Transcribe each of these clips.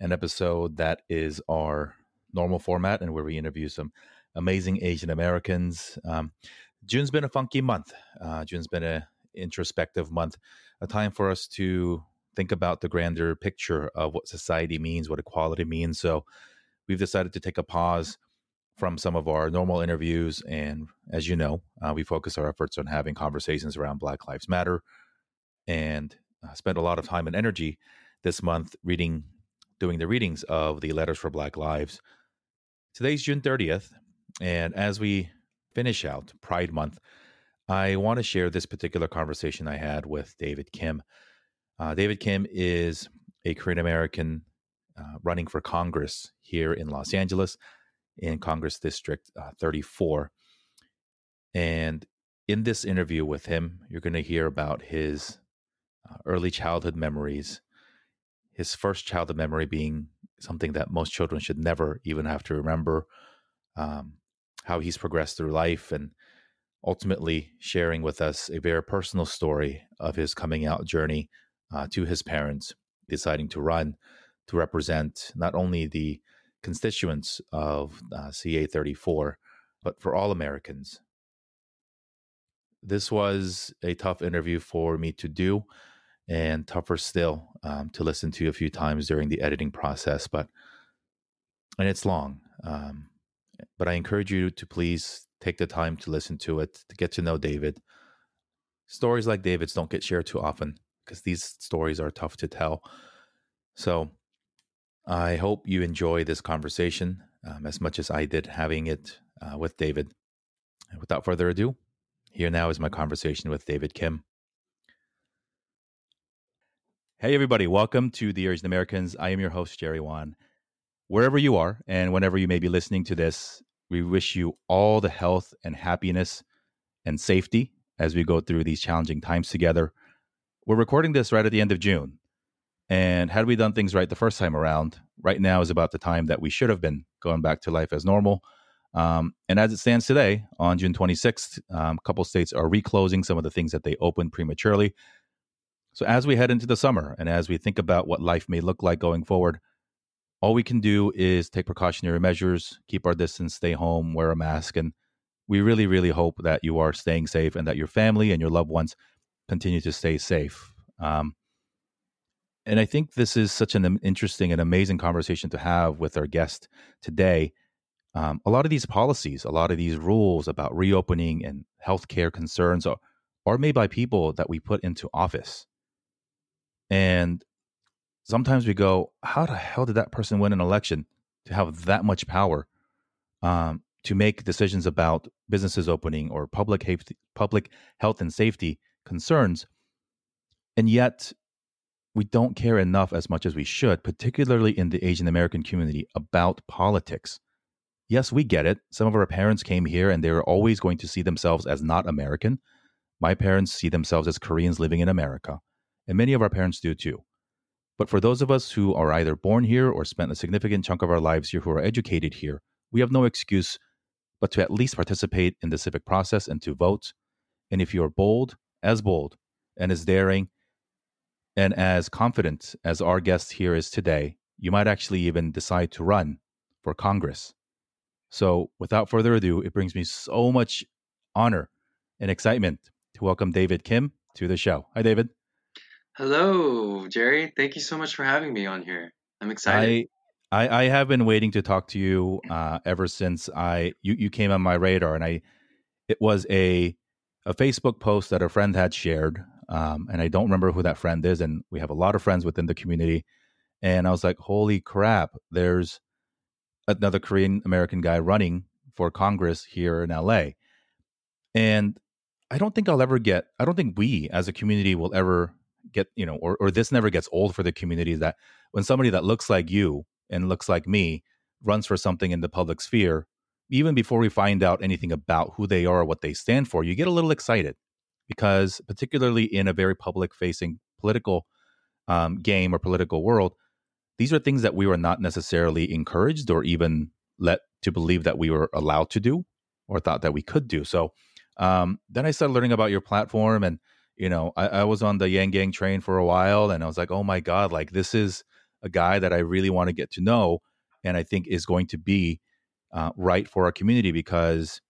an episode that is our normal format and where we interview some amazing Asian Americans. Um, June's been a funky month. Uh, June's been an introspective month, a time for us to think about the grander picture of what society means, what equality means. So we've decided to take a pause from some of our normal interviews. And as you know, uh, we focus our efforts on having conversations around Black Lives Matter and uh, spent a lot of time and energy this month reading, doing the readings of the Letters for Black Lives. Today's June 30th. And as we finish out Pride Month, I want to share this particular conversation I had with David Kim. Uh, David Kim is a Korean American uh, running for Congress here in Los Angeles in Congress District uh, 34. And in this interview with him, you're going to hear about his uh, early childhood memories, his first childhood memory being something that most children should never even have to remember, um, how he's progressed through life, and ultimately sharing with us a very personal story of his coming out journey uh, to his parents, deciding to run to represent not only the constituents of uh, CA 34, but for all Americans. This was a tough interview for me to do and tougher still um, to listen to a few times during the editing process, but and it's long. Um, but I encourage you to please take the time to listen to it to get to know David. Stories like David's don't get shared too often because these stories are tough to tell. So I hope you enjoy this conversation um, as much as I did having it uh, with David. And without further ado, here now is my conversation with David Kim. Hey, everybody, welcome to the Asian Americans. I am your host, Jerry Won. Wherever you are and whenever you may be listening to this, we wish you all the health and happiness and safety as we go through these challenging times together. We're recording this right at the end of June. And had we done things right the first time around, right now is about the time that we should have been going back to life as normal. Um, and as it stands today, on June 26th, um, a couple states are reclosing some of the things that they opened prematurely. So as we head into the summer and as we think about what life may look like going forward, all we can do is take precautionary measures, keep our distance, stay home, wear a mask, and we really, really hope that you are staying safe and that your family and your loved ones continue to stay safe. Um, and I think this is such an interesting and amazing conversation to have with our guest today. Um, a lot of these policies, a lot of these rules about reopening and healthcare concerns are, are made by people that we put into office. And sometimes we go, how the hell did that person win an election to have that much power um, to make decisions about businesses opening or public, public health and safety concerns? And yet, we don't care enough as much as we should, particularly in the Asian American community, about politics. Yes, we get it. Some of our parents came here and they're always going to see themselves as not American. My parents see themselves as Koreans living in America, and many of our parents do too. But for those of us who are either born here or spent a significant chunk of our lives here who are educated here, we have no excuse but to at least participate in the civic process and to vote. And if you're bold, as bold, and as daring, and as confident as our guest here is today, you might actually even decide to run for Congress. So, without further ado, it brings me so much honor and excitement to welcome David Kim to the show. Hi, David. Hello, Jerry. Thank you so much for having me on here. I'm excited. I, I, I have been waiting to talk to you uh, ever since I you, you came on my radar, and I it was a a Facebook post that a friend had shared um, and I don't remember who that friend is. And we have a lot of friends within the community. And I was like, holy crap, there's another Korean American guy running for Congress here in LA. And I don't think I'll ever get, I don't think we as a community will ever get, you know, or, or this never gets old for the community that when somebody that looks like you and looks like me runs for something in the public sphere, even before we find out anything about who they are or what they stand for, you get a little excited because particularly in a very public facing political um, game or political world these are things that we were not necessarily encouraged or even let to believe that we were allowed to do or thought that we could do. So um, then i started learning about your platform and you know I, I was on the yang gang train for a while and i was like oh my god like this is a guy that I really want to get to know, and I think is going to be uh, right for our community because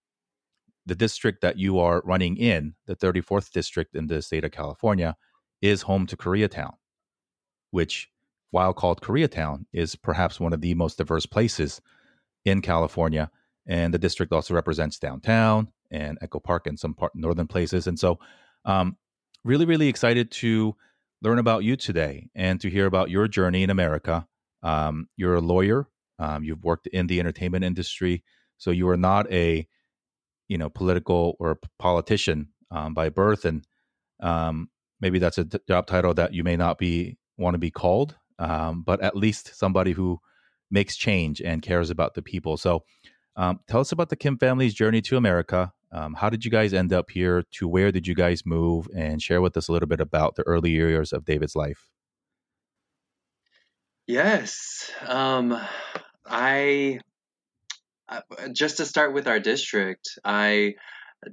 the district that you are running in, the 34th district in the state of California, is home to Koreatown, which, while called Koreatown, is perhaps one of the most diverse places in California. And the district also represents downtown and Echo Park and some part, northern places. And so, um, really, really excited to learn about you today and to hear about your journey in America. Um, you're a lawyer. Um, you've worked in the entertainment industry, so you are not a you know political or politician um, by birth, and um, maybe that's a job title that you may not be want to be called, um, but at least somebody who makes change and cares about the people. So, um, tell us about the Kim family's journey to America. Um, how did you guys end up here? To where did you guys move? And share with us a little bit about the early years of David's life. Yes, um, I just to start with our district, I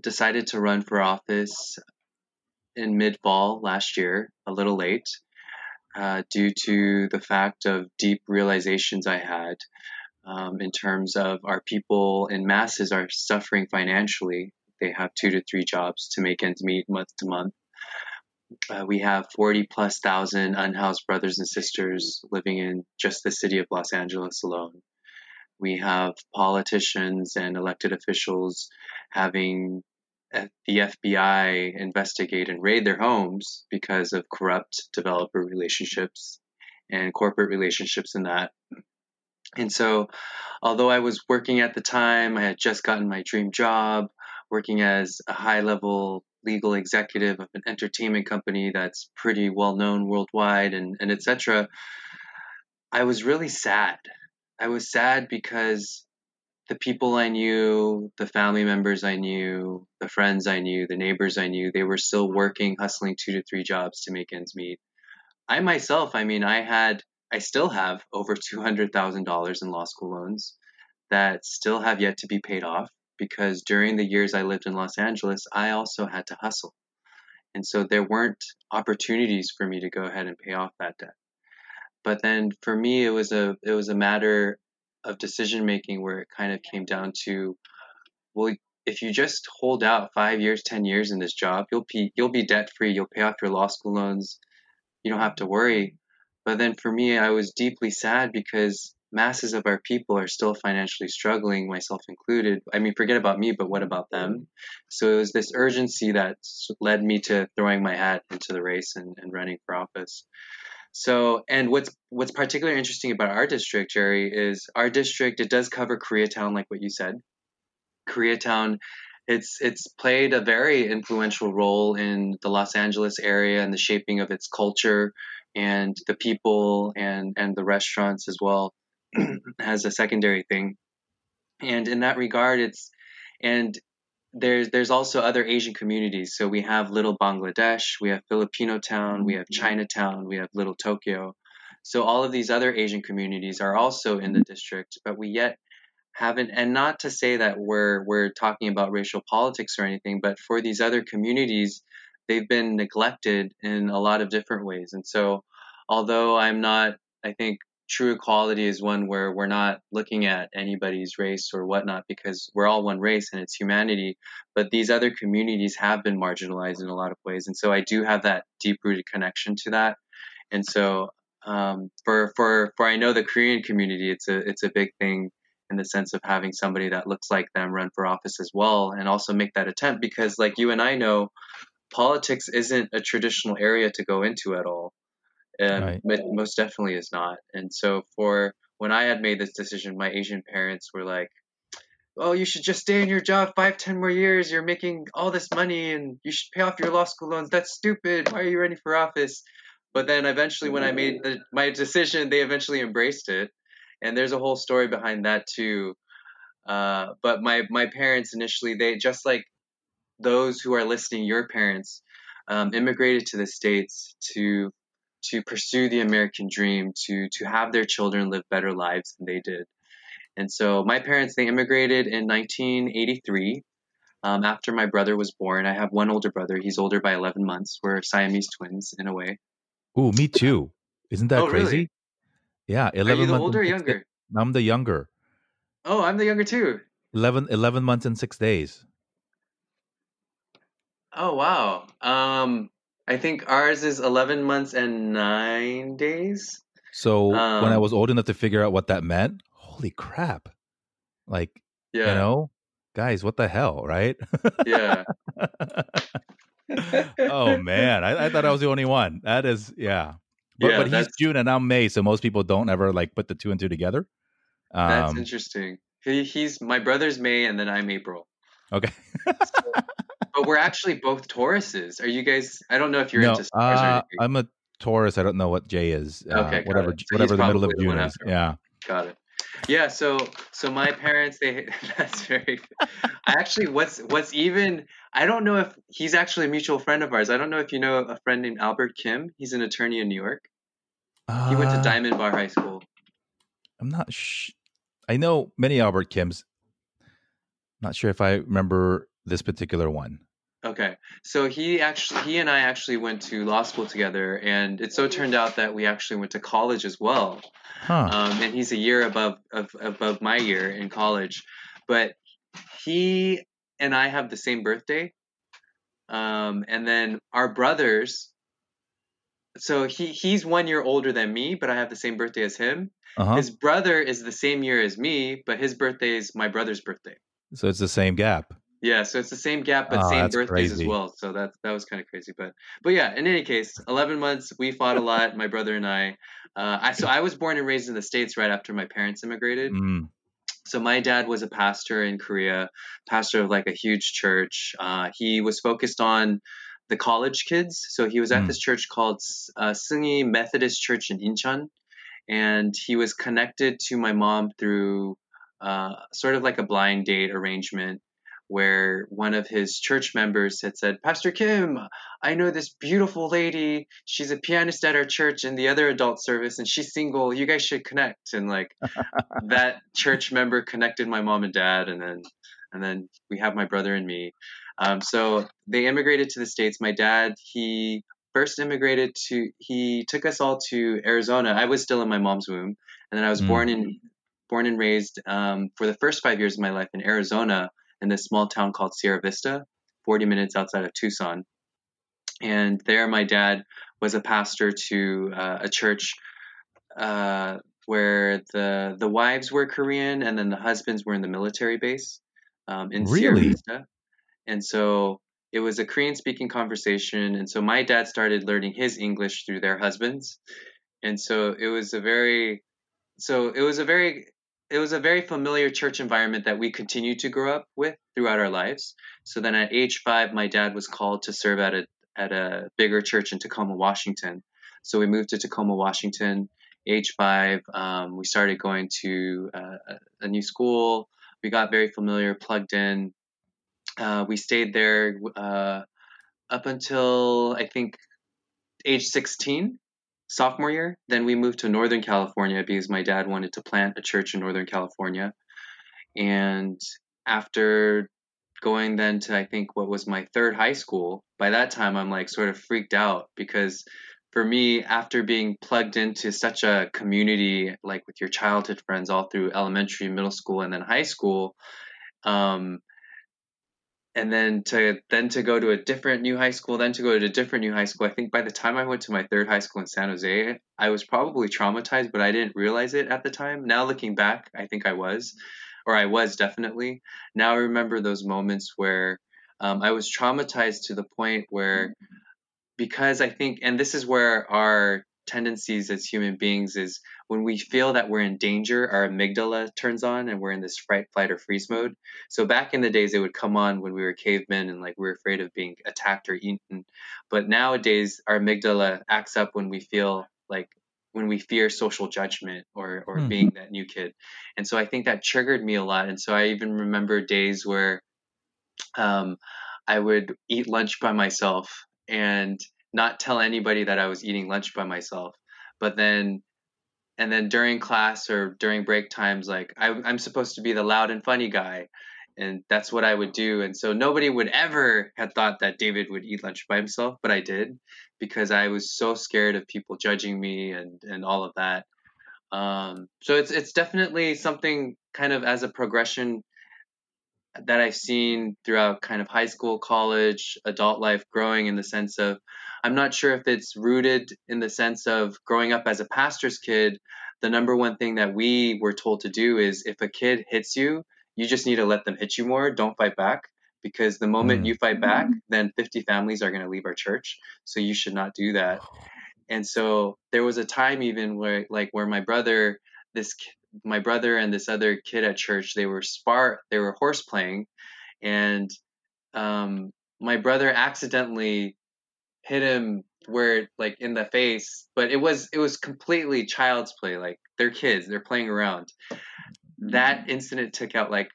decided to run for office in mid fall last year, a little late, uh, due to the fact of deep realizations I had um, in terms of our people in masses are suffering financially. They have two to three jobs to make ends meet month to month. Uh, we have 40 plus thousand unhoused brothers and sisters living in just the city of Los Angeles alone. We have politicians and elected officials having the FBI investigate and raid their homes because of corrupt developer relationships and corporate relationships in that. And so, although I was working at the time, I had just gotten my dream job, working as a high level legal executive of an entertainment company that's pretty well known worldwide and, and etc. I was really sad. I was sad because the people I knew, the family members I knew, the friends I knew, the neighbors I knew, they were still working, hustling two to three jobs to make ends meet. I myself, I mean, I had, I still have over $200,000 in law school loans that still have yet to be paid off because during the years I lived in Los Angeles, I also had to hustle. And so there weren't opportunities for me to go ahead and pay off that debt. But then for me, it was a, it was a matter of decision making where it kind of came down to, well, if you just hold out five years, ten years in this job, you'll be you'll be debt free. You'll pay off your law school loans. You don't have to worry. But then for me, I was deeply sad because masses of our people are still financially struggling, myself included. I mean, forget about me, but what about them? Mm-hmm. So it was this urgency that led me to throwing my hat into the race and, and running for office. So, and what's what's particularly interesting about our district, Jerry, is our district. It does cover Koreatown, like what you said. Koreatown, it's it's played a very influential role in the Los Angeles area and the shaping of its culture and the people and and the restaurants as well as a secondary thing. And in that regard, it's and there's there's also other Asian communities. So we have Little Bangladesh, we have Filipino Town, we have mm-hmm. Chinatown, we have Little Tokyo. So all of these other Asian communities are also in the district, but we yet haven't and not to say that we're we're talking about racial politics or anything, but for these other communities, they've been neglected in a lot of different ways. And so although I'm not I think true equality is one where we're not looking at anybody's race or whatnot because we're all one race and it's humanity. But these other communities have been marginalized in a lot of ways. And so I do have that deep rooted connection to that. And so um, for, for, for I know the Korean community, it's a, it's a big thing in the sense of having somebody that looks like them run for office as well and also make that attempt because like you and I know, politics isn't a traditional area to go into at all and right. it most definitely is not. And so for when I had made this decision, my Asian parents were like, "Oh, you should just stay in your job five, ten more years. You're making all this money, and you should pay off your law school loans. That's stupid. Why are you running for office?" But then eventually, when I made the, my decision, they eventually embraced it, and there's a whole story behind that too. Uh, but my my parents initially, they just like those who are listening, your parents um, immigrated to the states to to pursue the American dream, to to have their children live better lives than they did. And so my parents they immigrated in 1983. Um, after my brother was born, I have one older brother. He's older by 11 months. We're Siamese twins in a way. Ooh, me too. Isn't that oh, crazy? Really? Yeah, 11 Are you the months. older or younger? I'm the younger. Oh, I'm the younger too. 11, 11 months and six days. Oh wow. Um, I think ours is 11 months and nine days. So when I Um, was old enough to figure out what that meant, holy crap! Like yeah, you know, guys, what the hell, right? yeah. oh man, I, I thought I was the only one. That is, yeah. But Yeah, but he's June and I'm May, so most people don't ever like put the two and two together. that's Um, interesting. He he's my brother's May and then I'm April. okay. So, but we're actually both Tauruses. Are you guys? I don't know if you're no, into uh. I'm a Taurus. I don't know what J is. Uh, Okay, whatever. So whatever the middle of the June is. Yeah. Got it. Yeah. So so my parents they that's very. I actually what's what's even I don't know if he's actually a mutual friend of ours. I don't know if you know a friend named Albert Kim. He's an attorney in New York. He went to Uh, Diamond Bar High School. I'm not. Sh- I know many Albert Kims. Not sure if I remember this particular one. Okay. So he actually he and I actually went to law school together and it so turned out that we actually went to college as well. Huh. Um, and he's a year above of, above my year in college. But he and I have the same birthday. Um, and then our brothers so he he's one year older than me, but I have the same birthday as him. Uh huh. His brother is the same year as me, but his birthday is my brother's birthday. So it's the same gap. Yeah, so it's the same gap, but Oh, same birthdays as well. So that that was kind of crazy, but but yeah. In any case, eleven months. We fought a lot, my brother and I. Uh, I so I was born and raised in the states right after my parents immigrated. Mm. So my dad was a pastor in Korea, pastor of like a huge church. Uh, he was focused on the college kids. So he was at Mm. this church called uh, Sungi Methodist Church in Incheon, and he was connected to my mom through uh, sort of like a blind date arrangement where one of his church members had said, Pastor Kim, I know this beautiful lady. She's a pianist at our church in the other adult service, and she's single. You guys should connect. And like that church member connected my mom and dad, and then and then we have my brother and me. Um, so they immigrated to the states. My dad, he first immigrated to. He took us all to Arizona. I was still in my mom's womb, and then I was Mm. born in born and raised um, for the first five years of my life in Arizona in this small town called Sierra Vista, 40 minutes outside of Tucson. And there, my dad was a pastor to uh, a church uh, where the the wives were Korean and then the husbands were in the military base um, in Sierra Vista. And so it was a Korean speaking conversation. And so my dad started learning his English through their husbands. And so it was a very so it was a very it was a very familiar church environment that we continued to grow up with throughout our lives. So then at age five, my dad was called to serve at a at a bigger church in Tacoma, Washington. So we moved to Tacoma, Washington. Age five, um, we started going to uh, a- new school. We got very familiar, plugged in. Uh, we stayed there uh, up until I think age 16 sophomore year. Then we moved to Northern California because my dad wanted to plant a church in Northern California. And after going then to, I think, what was my third high school, by that time I'm like sort of freaked out because for me, after being plugged into such a community, like with your childhood friends all through elementary, middle school, and then high school, um, and then to then to go to a different new high school, then to go to a different new high school. I think by the time I went to my third high school in San Jose, I was probably traumatized, but I didn't realize it at the time. Now looking back, I think I was, or I was definitely. Now I remember those moments where um, I was traumatized to the point where, because I think, and this is where our tendencies as human beings is when we feel that we're in danger, our amygdala turns on and we're in this fright, flight, or freeze mode. So back in the days, it would come on when we were cavemen and like we were afraid of being attacked or eaten. But nowadays, our amygdala acts up when we feel like when we fear social judgment or or Hmm. being that new kid. And so I think that triggered me a lot. And so I even remember days where um, I would eat lunch by myself and not tell anybody that I was eating lunch by myself. But then, and then during class or during break times, like I, I'm supposed to be the loud and funny guy. And that's what I would do. And so nobody would ever have thought that David would eat lunch by himself, but I did because I was so scared of people judging me and, and all of that. Um, so it's it's definitely something kind of as a progression that I've seen throughout kind of high school, college, adult life, growing in the sense of I'm not sure if it's rooted in the sense of growing up as a pastor's kid. The number one thing that we were told to do is if a kid hits you, you just need to let them hit you more. Don't fight back because the moment mm. you fight back, then 50 families are going to leave our church. So you should not do that. And so there was a time even where like where my brother this my brother and this other kid at church they were spar they were horse playing and um, my brother accidentally hit him where like in the face but it was it was completely child's play like they're kids they're playing around that mm-hmm. incident took out like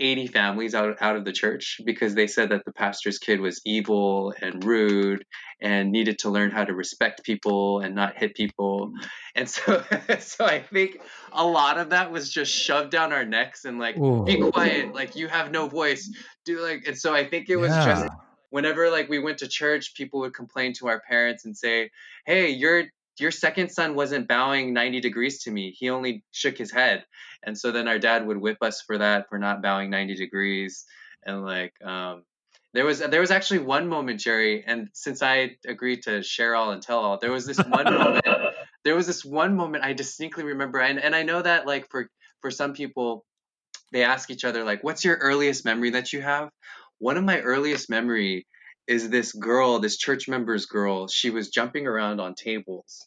80 families out, out of the church because they said that the pastor's kid was evil and rude and needed to learn how to respect people and not hit people. And so so I think a lot of that was just shoved down our necks and like Ooh. be quiet, like you have no voice. Do like and so I think it was yeah. just whenever like we went to church, people would complain to our parents and say, "Hey, you're your second son wasn't bowing 90 degrees to me. He only shook his head. And so then our dad would whip us for that, for not bowing 90 degrees. And like, um, there was there was actually one moment, Jerry, and since I agreed to share all and tell all, there was this one moment. There was this one moment I distinctly remember, and and I know that like for for some people, they ask each other like, "What's your earliest memory that you have?" One of my earliest memory is this girl, this church member's girl. She was jumping around on tables,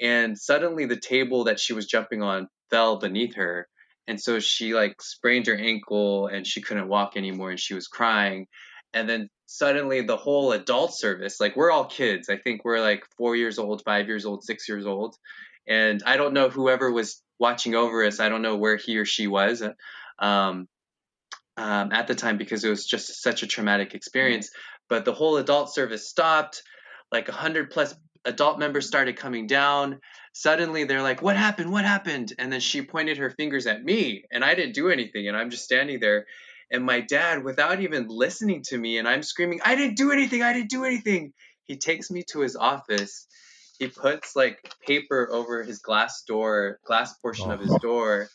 and suddenly the table that she was jumping on fell beneath her. And so she like sprained her ankle and she couldn't walk anymore and she was crying. And then suddenly the whole adult service like we're all kids. I think we're like four years old five years old six years old. And i don't know whoever was watching over us. I don't know where he or she was. Um, um, at the time because it was just such a traumatic experience but the whole adult service stopped like a hundred plus adult members started coming down. Suddenly they're like, What happened? What happened? And then she pointed her fingers at me, and I didn't do anything. And I'm just standing there. And my dad, without even listening to me, and I'm screaming, I didn't do anything. I didn't do anything. He takes me to his office. He puts like paper over his glass door, glass portion oh. of his door.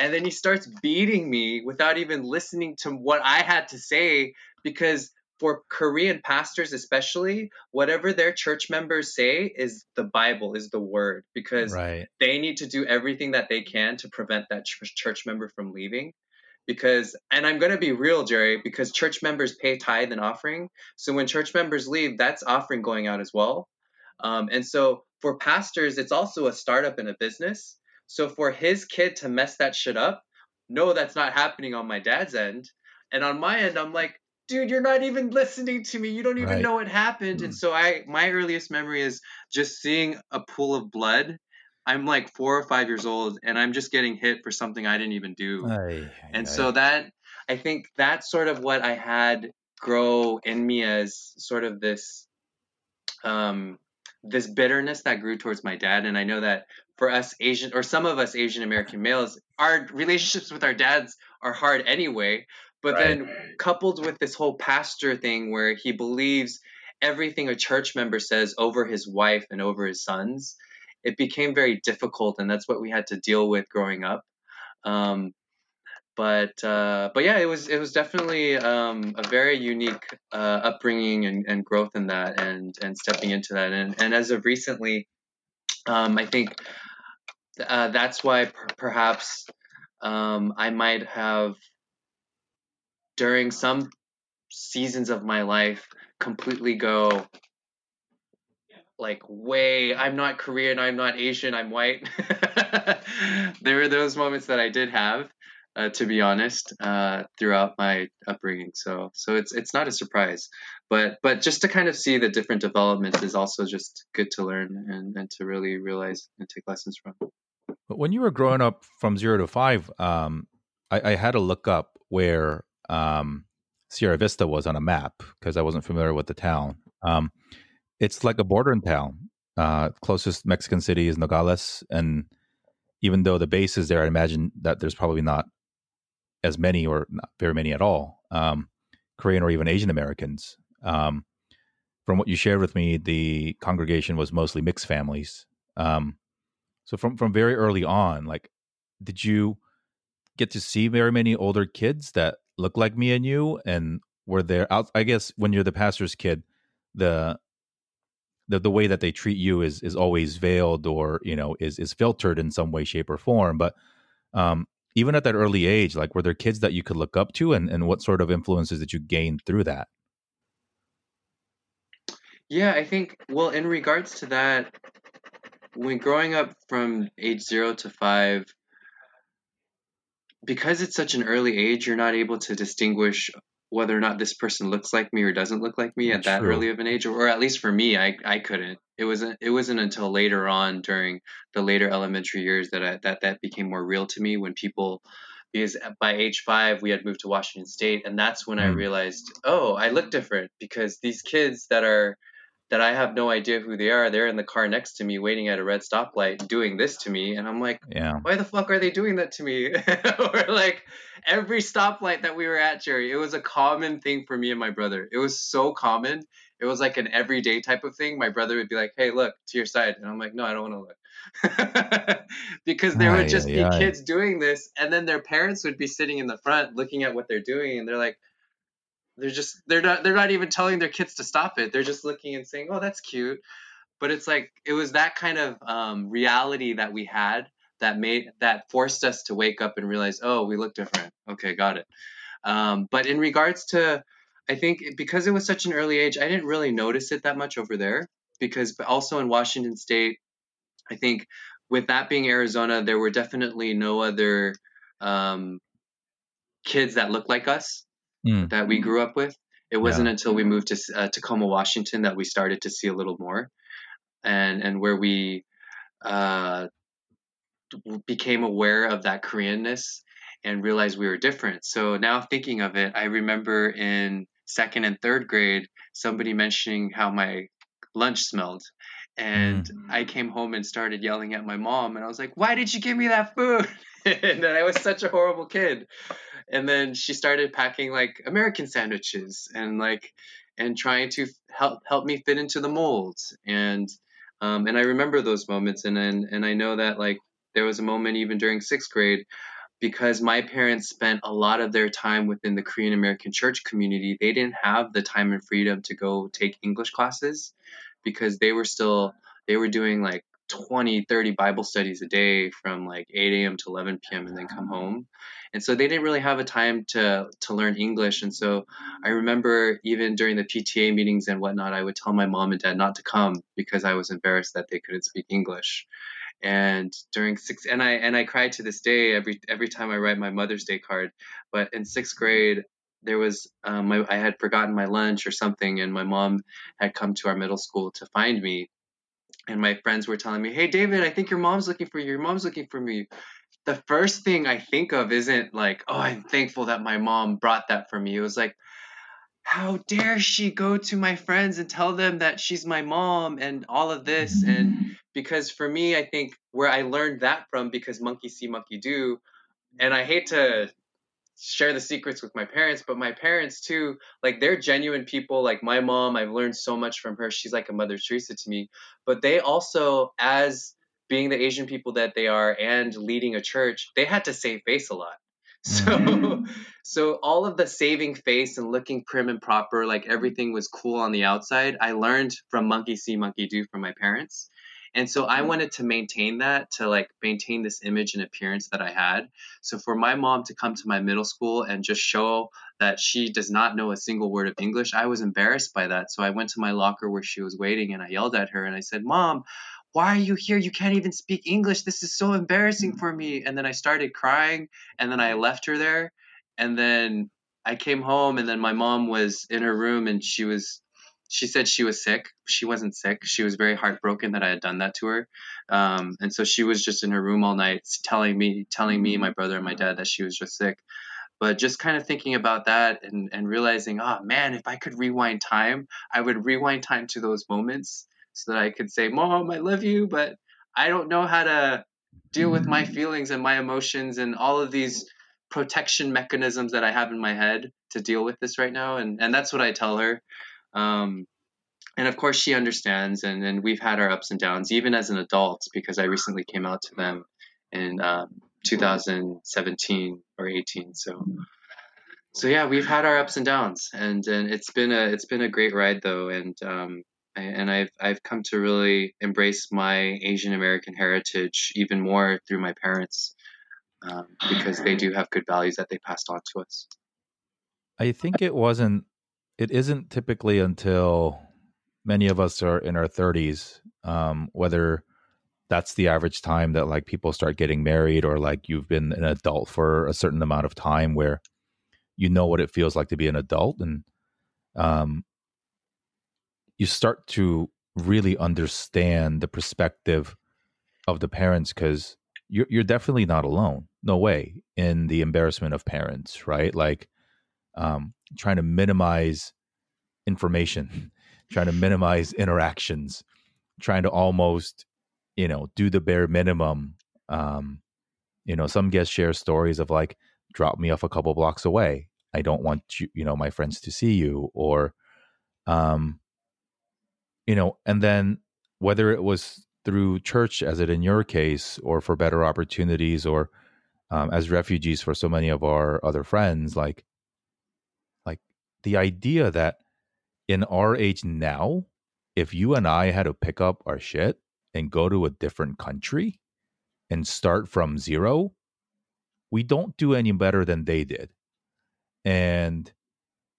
And then he starts beating me without even listening to what I had to say because for Korean pastors, especially, whatever their church members say is the Bible, is the word, because right. they need to do everything that they can to prevent that church member from leaving. Because, and I'm going to be real, Jerry, because church members pay tithe and offering. So when church members leave, that's offering going out as well. Um, and so for pastors, it's also a startup and a business. So for his kid to mess that shit up, no, that's not happening on my dad's end. And on my end, I'm like, dude, you're not even listening to me. You don't even right. know what happened. Mm. And so I my earliest memory is just seeing a pool of blood. I'm like four or five years old and I'm just getting hit for something I didn't even do. Aye, and aye. so that I think that's sort of what I had grow in me as sort of this um this bitterness that grew towards my dad and i know that for us asian or some of us asian american males our relationships with our dads are hard anyway but right. then coupled with this whole pastor thing where he believes everything a church member says over his wife and over his sons, it became very difficult, and that's what we had to deal with growing up. Um, but uh, but yeah, it was it was definitely um, a very unique uh, upbringing and, and growth in that, and and stepping into that, and and as of recently, um, I think uh, that's why per- perhaps um, I might have during some seasons of my life completely go like way i'm not korean i'm not asian i'm white. There were those moments that i did have uh, to be honest uh, throughout my upbringing so so it's it's not a surprise but but just to kind of see the different developments is also just good to learn and, and to really realize and take lessons from but when you were growing up from zero to five um, I, I had to look up where um, Sierra Vista was on a map because I wasn't familiar with the town. Um, it's like a bordering town. Uh, closest Mexican city is Nogales, and even though the base is there, I imagine that there's probably not as many or not very many at all um, Korean or even Asian Americans. Um, from what you shared with me, the congregation was mostly mixed families. Um, So from from very early on, like, did you get to see very many older kids that look like me and you, and were there? I guess when you're the pastor's kid, the the, the way that they treat you is is always veiled or you know is is filtered in some way shape or form but um even at that early age like were there kids that you could look up to and and what sort of influences did you gain through that? Yeah i think well in regards to that when growing up from age 0 to 5 because it's such an early age you're not able to distinguish whether or not this person looks like me or doesn't look like me at that True. early of an age, or, or at least for me, I, I couldn't. It wasn't it wasn't until later on during the later elementary years that I, that that became more real to me when people because by age five we had moved to Washington State, and that's when I Mm. realized, oh, I look different because these kids that are that I have no idea who they are, they're in the car next to me waiting at a red stoplight doing this to me, and I'm like, yeah why the fuck are they doing that to me? or like every stoplight that we were at, Jerry, it was a common thing for me and my brother. It was so common. It was like an everyday type of thing. My brother would be like, "Hey, look to your side," and I'm like, "No, I don't want to look," because there Ay, would just ay, be ay. kids doing this, and then their parents would be sitting in the front looking at what they're doing, and they're like, they're just they're not they're not even telling their kids to stop it. They're just looking and saying, "Oh, that's cute." But it's like it was that kind of um, reality that we had that made that forced us to wake up and realize, "Oh, we look different." Okay, got it. Um, but in regards to, I think because it was such an early age, I didn't really notice it that much over there. Because also in Washington State, I think with that being Arizona, there were definitely no other um, kids that looked like us Mm. that we grew up with. It wasn't until we moved to uh, Tacoma, Washington, that we started to see a little more, and and where we uh, became aware of that Koreanness and realized we were different. So now thinking of it, I remember in second and third grade, somebody mentioning how my lunch smelled. And I came home and started yelling at my mom, and I was like, "Why did you give me that food?" and then I was such a horrible kid. And then she started packing like American sandwiches and like and trying to help help me fit into the molds. And um, and I remember those moments, and and and I know that like there was a moment even during sixth grade because my parents spent a lot of their time within the Korean American church community. They didn't have the time and freedom to go take English classes because they were still they were doing like 20 30 bible studies a day from like 8 a.m to 11 p.m and then come home. And so they didn't really have a time to to learn english. And so i remember even during the pta meetings and whatnot i would tell my mom and dad not to come because i was embarrassed that they couldn't speak english. And during six and i and i cry to this day every every time i write my mother's day card. But in sixth grade there was um, my, i had forgotten my lunch or something and my mom had come to our middle school to find me and my friends were telling me hey david i think your mom's looking for you your mom's looking for me. The first thing i think of isn't like oh i'm thankful that my mom brought that for me. It was like how dare she go to my friends and tell them that she's my mom and all of this? And because for me i think where i learned that from because monkey see monkey do and i hate to share the secrets with my parents but my parents too like they're genuine people like my mom i've learned so much from her she's like a mother teresa to me but they also as being the asian people that they are and leading a church they had to save face a lot. So mm-hmm. so all of the saving face and looking prim and proper like everything was cool on the outside i learned from monkey see monkey do from my parents and so i mm-hmm. wanted to maintain that to like maintain this image and appearance that i had. So for my mom to come to my middle school and just show that she does not know a single word of english i was embarrassed by that. So i went to my locker where she was waiting and i yelled at her and i said mom why are you here? You can't even speak english. This is so embarrassing mm-hmm. for me. And then i started crying and then i left her there. And then I came home and then my mom was in her room and she was she said she was sick. She wasn't sick. She was very heartbroken that I had done that to her. Um, and so she was just in her room all night telling me telling me, my mm-hmm. brother and my dad that she was just sick. But just kind of thinking about that and, and realizing, oh man, if I could rewind time, I would rewind time to those moments so that I could say, Mom, I love you, but I don't know how to deal with my mm-hmm. feelings and my emotions and all of these protection mechanisms that I have in my head to deal with this right now, and and that's what I tell her. Um, and of course she understands and, and we've had our ups and downs even as an adult because i recently came out to them in um, 2017 or 18 so so yeah we've had our ups and downs and and it's been a it's been a great ride though and um and I've I've come to really embrace my Asian American heritage even more through my parents um, because they do have good values that they passed on to us. I think it wasn't. It isn't typically until many of us are in our 30s, um, whether that's the average time that like people start getting married or like you've been an adult for a certain amount of time where you know what it feels like to be an adult and um, you start to really understand the perspective of the parents because you're, you're definitely not alone. No way in the embarrassment of parents right? Like um, trying to minimize information trying to minimize interactions, trying to almost, you know, do the bare minimum. Um, you know, some guests share stories of like, drop me off a couple blocks away. I don't want you, you know, my friends to see you, or, um, you know, and then whether it was through church, as it in your case, or for better opportunities, or um, as refugees for so many of our other friends, like, the idea that in our age now, if you and I had to pick up our shit and go to a different country and start from zero, we don't do any better than they did. And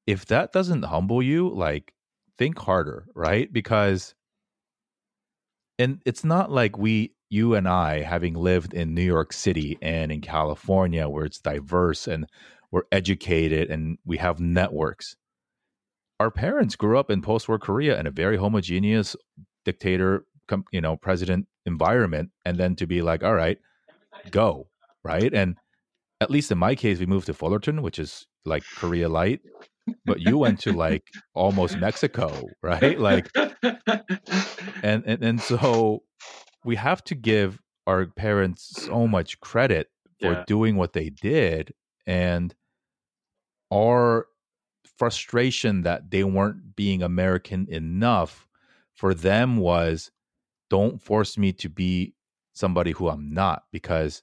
if that doesn't humble you, like think harder, right? Because and it's not like we you and I having lived in New York City and in California where it's diverse and we're educated and we have networks our parents grew up in post-war Korea in a very homogeneous dictator, you know, president environment, and then to be like, all right, go right, and at least in my case, we moved to Fullerton, which is like Korea light, but you went to like almost Mexico, right? Like, and and and so we have to give our parents so much credit for yeah. doing what they did, and our frustration that they weren't being American enough for them was don't force me to be somebody who I'm not because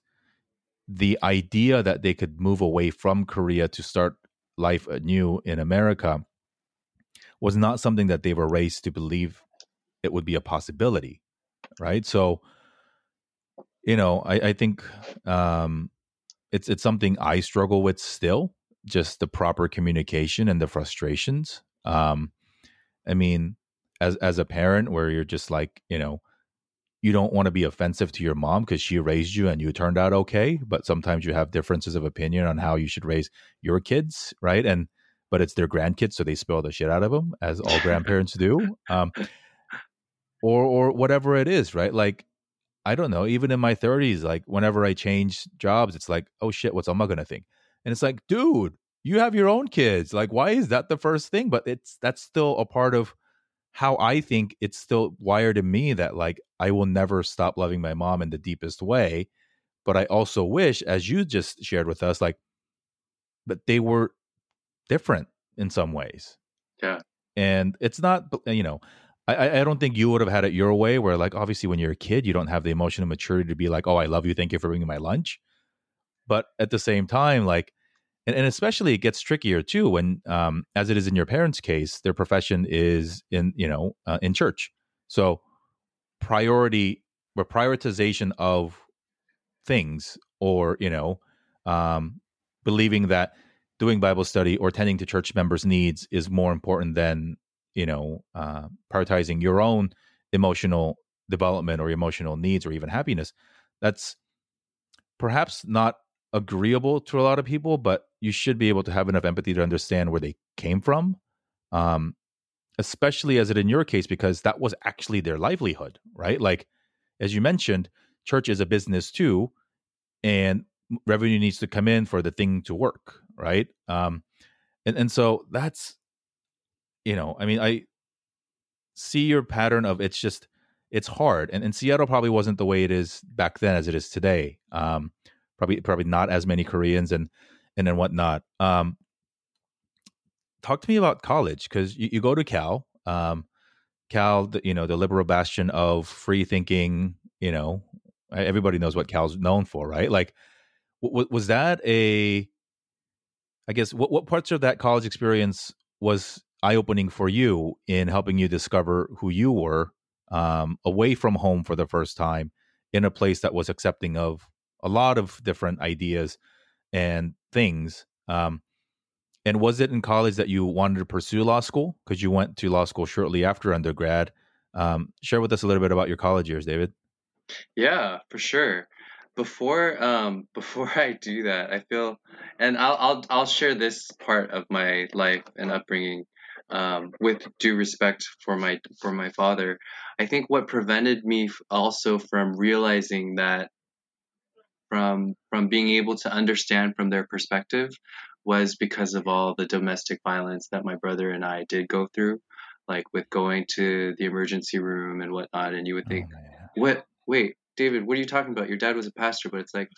the idea that they could move away from Korea to start life anew in America was not something that they were raised to believe it would be a possibility. Right. So, you know, I, I think um, it's it's something I struggle with still just the proper communication and the frustrations. Um, I mean, as as a parent, where you're just like, you know, you don't want to be offensive to your mom because she raised you and you turned out okay, but sometimes you have differences of opinion on how you should raise your kids, right? And but it's their grandkids, so they spoil the shit out of them, as all grandparents do. Um, or or whatever it is, right? Like I don't know. Even in my 30s, like whenever I change jobs, it's like, oh shit, what's Amma gonna think? And it's like, dude, you have your own kids. Like, why is that the first thing? But it's that's still a part of how I think it's still wired in me that like I will never stop loving my mom in the deepest way. But I also wish, as you just shared with us, like that they were different in some ways. Yeah. And it's not, you know, I, I don't think you would have had it your way where like obviously when you're a kid, you don't have the emotional maturity to be like, oh, I love you. Thank you for bringing my lunch. But at the same time, like, and, and especially it gets trickier too when, um, as it is in your parents' case, their profession is in, you know, uh, in church. So priority or prioritization of things or, you know, um, believing that doing Bible study or tending to church members' needs is more important than, you know, uh, prioritizing your own emotional development or emotional needs or even happiness. That's perhaps not agreeable to a lot of people, but you should be able to have enough empathy to understand where they came from. Um, especially as it in your case, because that was actually their livelihood, right? Like, as you mentioned, church is a business too, and revenue needs to come in for the thing to work, right? Um, and and so that's, you know, I mean, I see your pattern of it's just it's hard, and, and Seattle probably wasn't the way it is back then as it is today. Um, probably probably not as many Koreans and and then whatnot. Um, talk to me about college because you, you, go to Cal. Um, Cal, you know, the liberal bastion of free thinking. You know, everybody knows what Cal's known for, right? Like, w- was that a? I guess what what parts of that college experience was eye opening for you in helping you discover who you were um, away from home for the first time in a place that was accepting of a lot of different ideas and things. Um, and was it in college that you wanted to pursue law school? Because you went to law school shortly after undergrad. Um, share with us a little bit about your college years, David. Yeah, for sure. Before um, before I do that, I feel, and I'll I'll I'll share this part of my life and upbringing um, with due respect for my for my father. I think what prevented me also from realizing that from from being able to understand from their perspective was because of all the domestic violence that my brother and I did go through, like with going to the emergency room and whatnot. And you would think, oh, what? Wait, David, what are you talking about? Your dad was a pastor, but it's like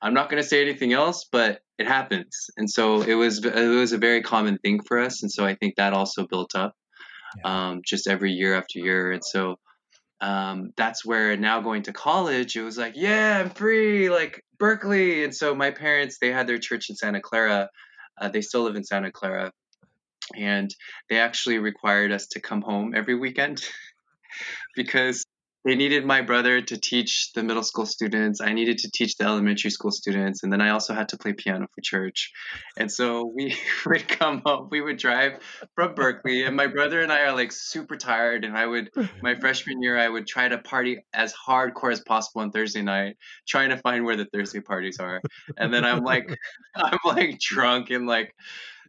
I'm not going to say anything else, but it happens. And so it was it was a very common thing for us, and so I think that also built up yeah. um, just every year after year. And so um, that's where now going to college, it was like, yeah, I'm free, like Berkeley. And so my parents, they had their church in Santa Clara. Uh, they still live in Santa Clara, and they actually required us to come home every weekend because they needed my brother to teach the middle school students. I needed to teach the elementary school students, and then I also had to play piano for church. And so we would come home. We would drive from Berkeley, and my brother and I are like super tired. And I would, my freshman year, I would try to party as hardcore as possible on Thursday night, trying to find where the Thursday parties are. And then I'm like, I'm like drunk and like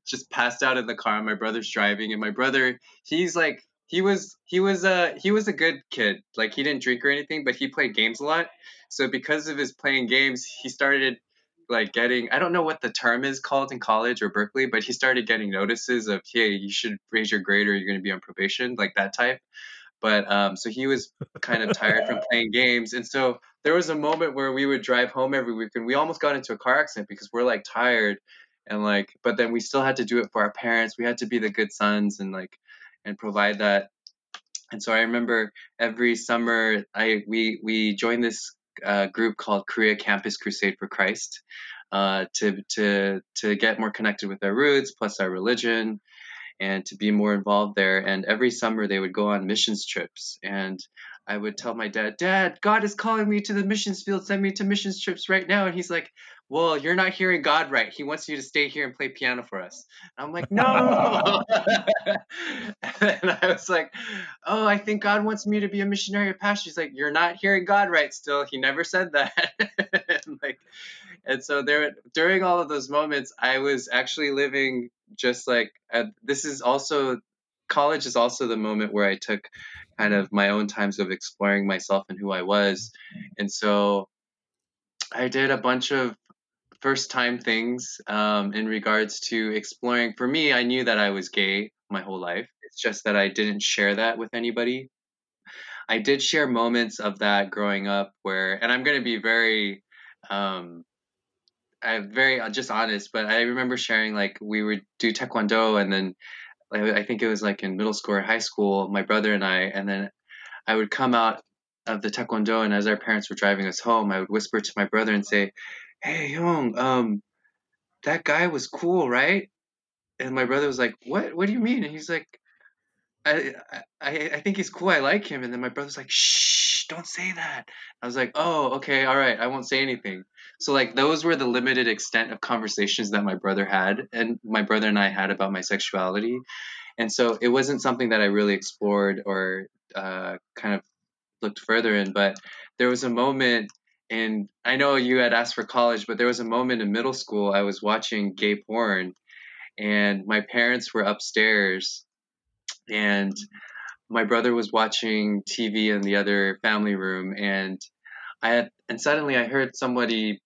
just passed out in the car. My brother's driving, and my brother, he's like he was he was a he was a good kid. Like he didn't drink or anything, but he played games a lot. So because of his playing games, he started like getting I don't know what the term is called in college or Berkeley, but he started getting notices of hey, you should raise your grade or you're going to be on probation, like that type. But um, so he was kind of tired from playing games, and so there was a moment where we would drive home every week, and we almost got into a car accident because we're like tired, and like, but then we still had to do it for our parents. We had to be the good sons, and like and provide that. And so I remember every summer I we we joined this uh, group called Korean Campus Crusade for Christ uh, to to to get more connected with our roots plus our religion and to be more involved there. And every summer they would go on missions trips and I would tell my dad, Dad, God is calling me to the missions field. Send me to missions trips right now. And he's like, well, you're not hearing God right. He wants you to stay here and play piano for us. And I'm like, no. and I was like, oh, I think God wants me to be a missionary or pastor. He's like, you're not hearing God right still. He never said that. and like, and so there, during all of those moments, I was actually living just like, uh, this is also, college is also the moment where I took kind of my own times of exploring myself and who I was. And so I did a bunch of first time things um, in regards to exploring. For me, I knew that I was gay my whole life. It's just that I didn't share that with anybody. I did share moments of that growing up where, and I'm going to be very, um, I'm very uh, just honest, but I remember sharing like we would do taekwondo and then I think it was like in middle school or high school, my brother and I, and then I would come out of the taekwondo and as our parents were driving us home, I would whisper to my brother and say, hey Young, um, that guy was cool, right? And my brother was like, what? What do you mean? And he's like, I, I, I think he's cool. I like him. And then my brother's like, shh, don't say that. I was like, oh, okay, all right. I won't say anything. So like those were the limited extent of conversations that my brother had and my brother and I had about my sexuality. And so it wasn't something that I really explored or uh, kind of looked further in. But there was a moment and I know you had asked for college, but there was a moment in middle school I was watching gay porn, and my parents were upstairs, and my brother was watching TV in the other family room, and I had, and suddenly I heard somebody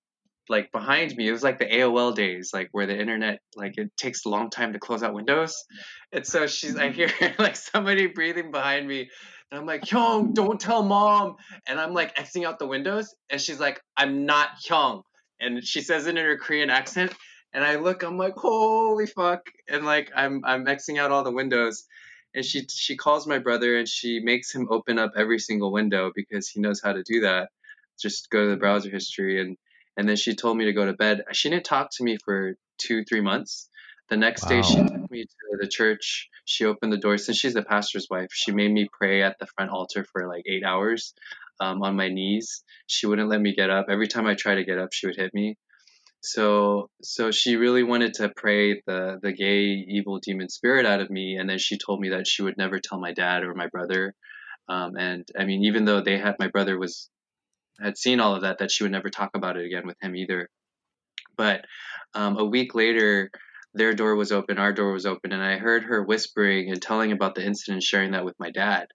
like behind me. It was like the AOL days, like where the internet, like it takes a long time to close out Windows, and so she's, I hear like somebody breathing behind me, and I'm like, Hyung, don't tell mom. And I'm like Xing out the windows. And she's like, I'm not Hyung. And she says it in her Korean accent. And I look, I'm like, holy fuck. And like I'm I'm Xing out all the windows. and she she calls my brother and she makes him open up every single window because he knows how to do that. Just go to the browser history and and then she told me to go to bed. She didn't talk to me for two three months. The next wow. day she took me to the church. She opened the door since she's the pastor's wife. She made me pray at the front altar for like eight hours um, on my knees. She wouldn't let me get up. Every time I tried to get up, she would hit me. So so she really wanted to pray the the gay evil demon spirit out of me, and then she told me that she would never tell my dad or my brother. Um, and I mean, even though they had my brother was had seen all of that, that she would never talk about it again with him either. But um, a week later, their door was open, our door was open, and I heard her whispering and telling about the incident, sharing that with my dad.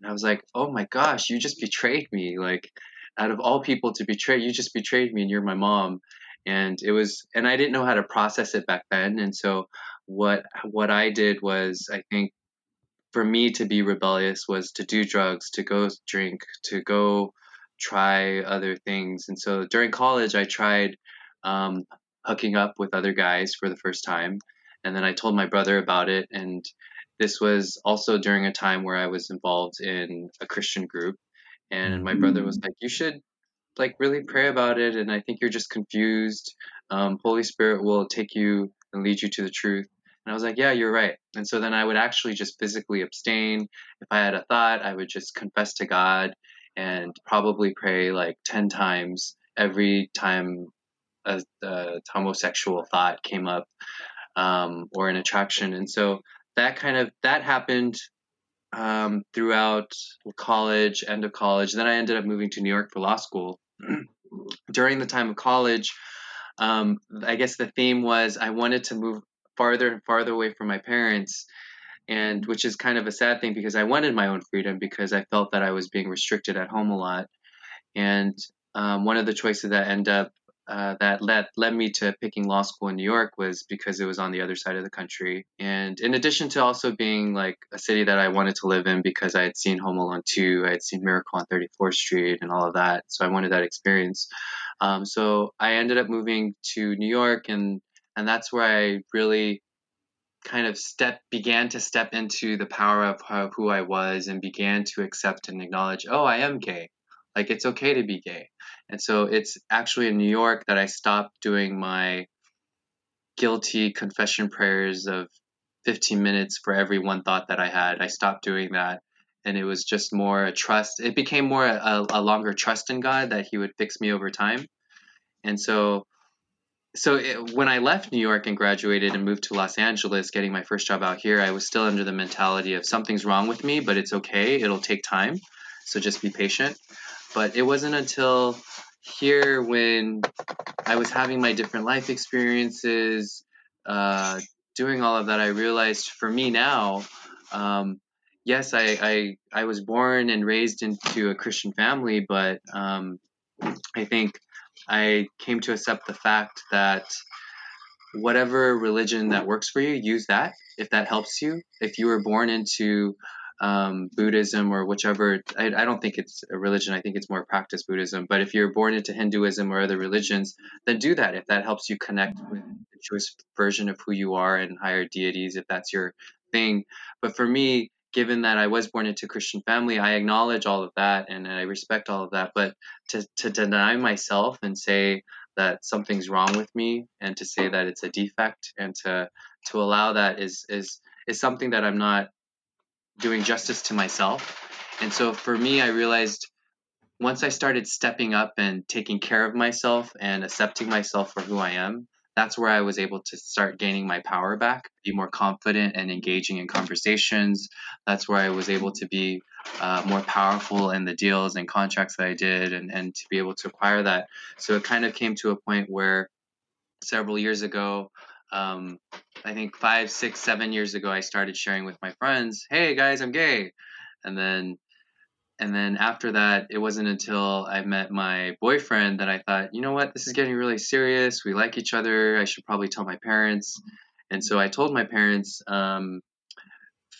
And I was like, oh my gosh, you just betrayed me. Like, out of all people to betray, you just betrayed me and you're my mom and it was and i didn't know how to process it back then and so what what i did was i think for me to be rebellious was to do drugs to go drink to go try other things and so during college i tried um, hooking up with other guys for the first time. And then i told my brother about it and this was also during a time where i was involved in a christian group. And my brother was mm. like you should like really pray about it and i think you're just confused. Um, holy spirit will take you and lead you to the truth. And i was like yeah you're right. And so then i would actually just physically abstain. If i had a thought i would just confess to god and probably pray like 10 times every time a, a homosexual thought came up um, or an attraction and so that kind of that happened um, throughout college, end of college. Then I ended up moving to New York for law school. During the time of college, um, I guess the theme was I wanted to move farther and farther away from my parents, and which is kind of a sad thing because I wanted my own freedom because I felt that I was being restricted at home a lot. And um, one of the choices that end up uh, that led led me to picking law school in New York was because it was on the other side of the country. And in addition to also being like a city that I wanted to live in because I had seen Home Alone 2, I had seen Miracle on 34th Street and all of that. So I wanted that experience. Um, so I ended up moving to New York and and that's where I really kind of step began to step into the power of, of who I was and began to accept and acknowledge, oh, I am gay. Like it's okay to be gay. And so it's actually in New York that I stopped doing my guilty confession prayers of 15 minutes for every one thought that I had. I stopped doing that. And it was just more a trust. It became more a, a longer trust in God that He would fix me over time. And so, so it, when I left New York and graduated and moved to Los Angeles, getting my first job out here, I was still under the mentality of something's wrong with me, but it's okay. It'll take time. So just be patient. But it wasn't until here when I was having my different life experiences, uh, doing all of that, I realized for me now, um, yes, I, I, I was born and raised into a Christian family, but um, I think I came to accept the fact that whatever religion that works for you, use that if that helps you. If you were born into um, Buddhism or whichever. I, I, don't think it's a religion. I think it's more practice Buddhism. But if you're born into Hinduism or other religions, then do that if that helps you connect with the Jewish version of who you are and higher deities, if that's your thing. But for me, given that I was born into a Christian family, I acknowledge all of that and I respect all of that. But to, to deny myself and say that something's wrong with me and to say that it's a defect and to to allow that is is is something that I'm not doing justice to myself. And so for me, I realized once I started stepping up and taking care of myself and accepting myself for who I am, that's where I was able to start gaining my power back, be more confident and engaging in conversations. That's where I was able to be uh, more powerful in the deals and contracts that I did and, and to be able to acquire that. So it kind of came to a point where several years ago, um, I think five, six, seven years ago, I started sharing with my friends, "Hey guys, I'm gay," and then, and then after that, it wasn't until I met my boyfriend that I thought, you know what, this is getting really serious. We like each other. I should probably tell my parents, and so I told my parents. Um,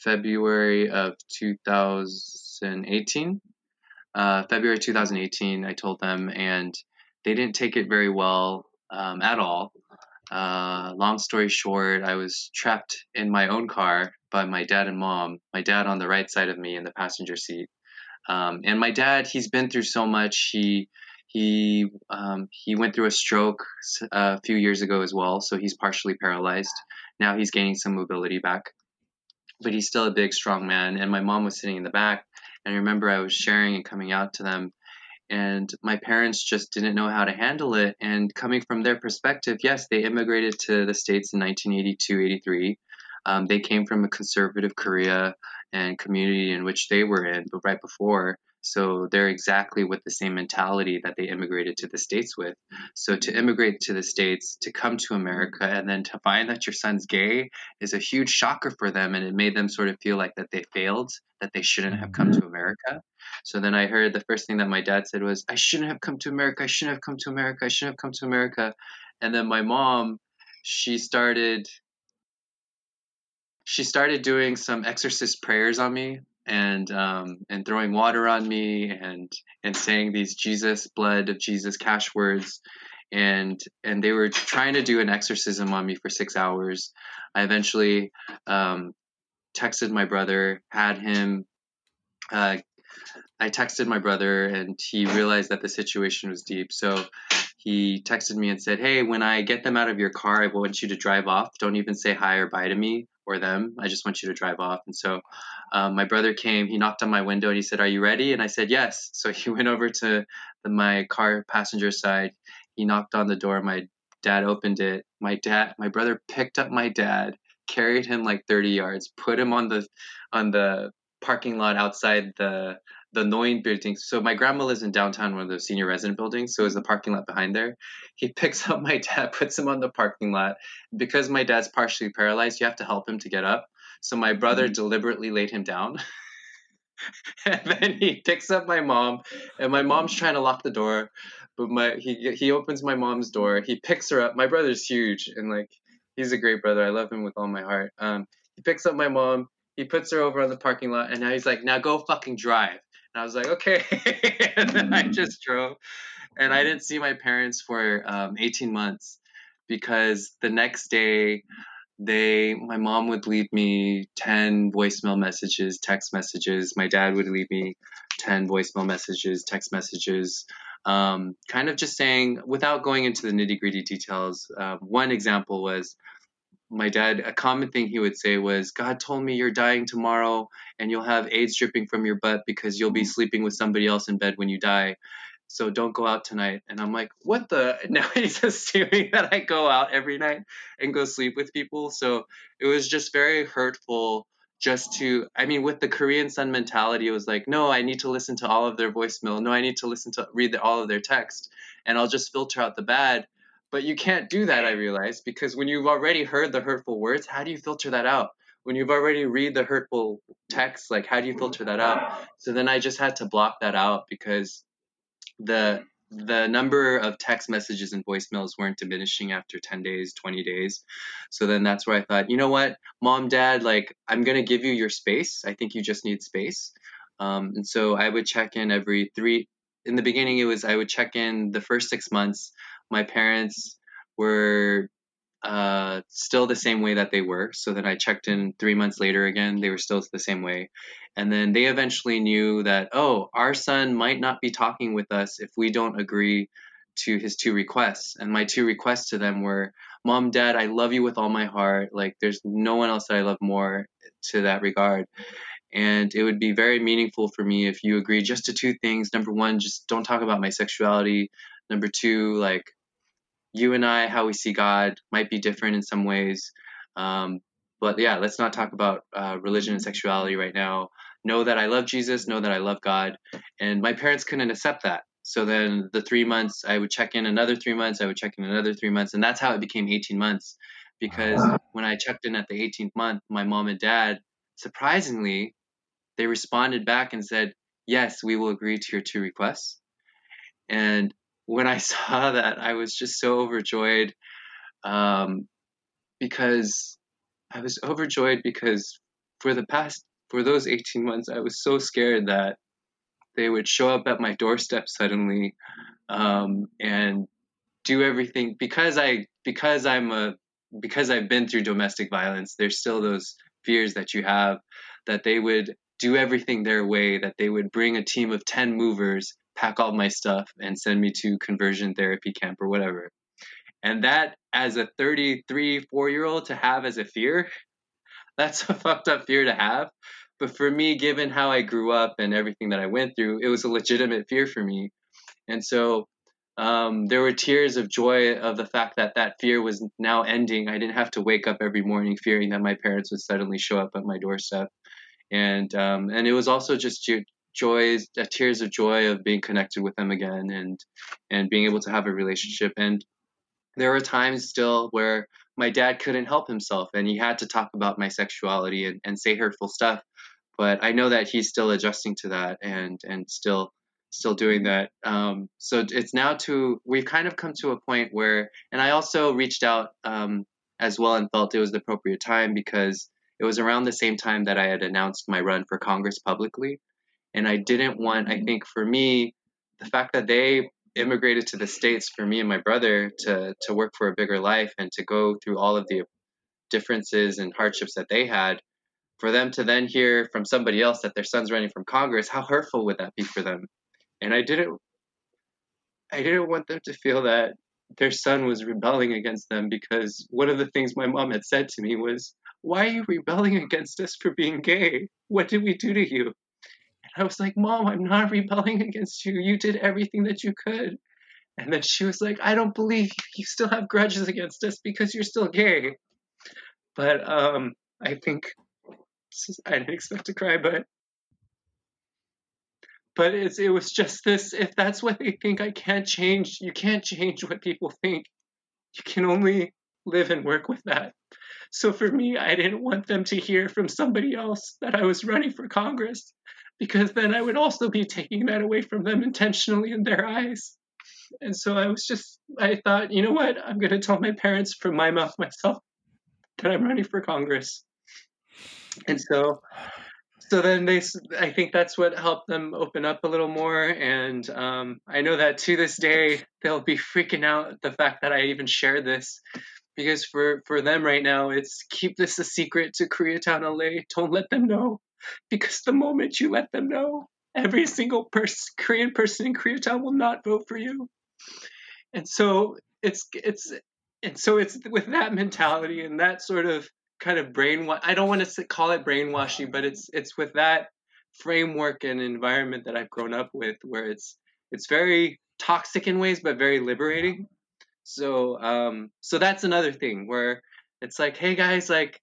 February of 2018. Uh, February 2018, I told them, and they didn't take it very well um, at all. Uh, long story short, I was trapped in my own car by my dad and mom. My dad on the right side of me in the passenger seat, um, and my dad he's been through so much. He he um, he went through a stroke a few years ago as well, so he's partially paralyzed. Now he's gaining some mobility back, but he's still a big, strong man. And my mom was sitting in the back, and I remember I was sharing and coming out to them, and my parents just didn't know how to handle it. And coming from their perspective, yes, they immigrated to the states in 1982, 83. Um, they came from a conservative Korea and community in which they were in, but right before so they're exactly with the same mentality that they immigrated to the States with. So to immigrate to the States, to come to America, and then to find that your son's gay is a huge shocker for them. And it made them sort of feel like that they failed, that they shouldn't have come to mm-hmm. America. So then I heard the first thing that my dad said was, I shouldn't have come to America. I shouldn't have come to America. I shouldn't have come to America. And then my mom, she started she started doing some exorcist prayers on me and um, and throwing water on me and and saying these Jesus blood of Jesus cash words and and they were trying to do an exorcism on me for six hours. I eventually um, texted my brother, had him. Uh, I texted my brother, and he realized that the situation was deep. So he texted me and said, "Hey, when I get them out of your car, I want you to drive off. Don't even say hi or bye to me or them. I just want you to drive off." And so um, my brother came. He knocked on my window and he said, "Are you ready?" And I said, "Yes." So he went over to the, my car passenger side. He knocked on the door. My dad opened it. My dad, my brother picked up my dad, carried him like 30 yards, put him on the on the parking lot outside the the Noin building. So my grandma lives in downtown, one of the senior resident buildings. So is the parking lot behind there. He picks up my dad, puts him on the parking lot. Because my dad's partially paralyzed, you have to help him to get up. So my brother mm-hmm. deliberately laid him down. and then he picks up my mom, and my mom's trying to lock the door, but my he he opens my mom's door. He picks her up. My brother's huge, and like he's a great brother. I love him with all my heart. Um, he picks up my mom. He puts her over on the parking lot, and now he's like, "Now go fucking drive." And I was like, "Okay," and then I just drove, and I didn't see my parents for um, 18 months because the next day they my mom would leave me 10 voicemail messages text messages. My dad would leave me 10 voicemail messages text messages um, kind of just saying without going into the nitty gritty details uh, one example was my dad a common thing he would say was god told me you're dying tomorrow and you'll have aids dripping from your butt because you'll be mm-hmm. sleeping with somebody else in bed when you die so don't go out tonight. And I'm like, what the? Now he's assuming that I go out every night and go sleep with people. So it was just very hurtful just to, I mean, with the Korean Son mentality, it was like, no, I need to listen to all of their voicemail. No, I need to listen to, read the, all of their text. And I'll just filter out the bad. But you can't do that, I realized, because when you've already heard the hurtful words, how do you filter that out? When you've already read the hurtful text, like how do you filter that out? So then I just had to block that out because the the number of text messages and voicemails weren't diminishing after 10 days 20 days. So then that's where i thought you know what? Mom dad like i'm going to give you your space. I think you just need space. Um, and so i would check in every three in the beginning it was i would check in the first six months my parents were uh, still the same way that they were. So then I checked in three months later again, they were still the same way. And then they eventually knew that, oh, our son might not be talking with us if we don't agree to his two requests. And my two requests to them were, Mom, Dad, I love you with all my heart. Like, there's no one else that I love more to that regard. And it would be very meaningful for me if you agree just to two things. Number one, just don't talk about my sexuality. Number two, like, you and I, how we see God, might be different in some ways. Um, but yeah, let's not talk about uh, religion and sexuality right now. Know that I love Jesus, know that I love God. And my parents couldn't accept that. So then the three months, I would check in another three months, I would check in another three months. And that's how it became 18 months. Because when I checked in at the 18th month, my mom and dad, surprisingly, they responded back and said, Yes, we will agree to your two requests. And when I saw that, I was just so overjoyed um, because I was overjoyed because for the past for those 18 months, I was so scared that they would show up at my doorstep suddenly um, and do everything because I because I'm a because I've been through domestic violence. There's still those fears that you have, that they would do everything their way, that they would bring a team of 10 movers, pack all my stuff, and send me to conversion therapy camp or whatever. And that, as a 33, four year old to have as a fear, that's a fucked up fear to have. But for me, given how I grew up and everything that I went through, it was a legitimate fear for me. And so um, there were tears of joy of the fact that that fear was now ending. I didn't have to wake up every morning fearing that my parents would suddenly show up at my doorstep, and um, and it was also just joys, uh, tears of joy of being connected with them again, and and being able to have a relationship. And there were times still where my dad couldn't help himself, and he had to talk about my sexuality and, and say hurtful stuff. But I know that he's still adjusting to that, and and still still doing that. Um, so it's now to we've kind of come to a point where, and I also reached out um, as well and felt it was the appropriate time because it was around the same time that I had announced my run for Congress publicly, and I didn't want. I think for me, the fact that they immigrated to the states for me and my brother to to work for a bigger life and to go through all of the differences and hardships that they had for them to then hear from somebody else that their son's running from congress how hurtful would that be for them and I didn't I didn't want them to feel that their son was rebelling against them because one of the things my mom had said to me was, "Why are you rebelling against us for being gay? What did we do to you?" I was like, "Mom, I'm not rebelling against you. You did everything that you could." And then she was like, "I don't believe you still have grudges against us because you're still gay." But um, I think I didn't expect to cry, but but it was just this if that's what they think i can't change you can't change what people think you can only live and work with that so for me i didn't want them to hear from somebody else that i was running for congress because then i would also be taking that away from them intentionally in their eyes. And so i was just i thought you know what? I'm going to tell my parents from my mouth myself that i'm running for congress. And so so then they i think that's what helped them open up a little more. And um, i know that to this day they'll be freaking out the fact that i even shared this. Because for for them right now it's keep this a secret to koreatown la don't let them know because the moment you let them know every single person korean person in koreatown will not vote for you and so it's it's and so it's with that mentality and that sort of kind of brainwash. I don't want to call it brainwashing, but it's it's with that framework and environment that I've grown up with, where it's it's very toxic in ways, but very liberating. So um, so that's another thing where it's like, hey guys, like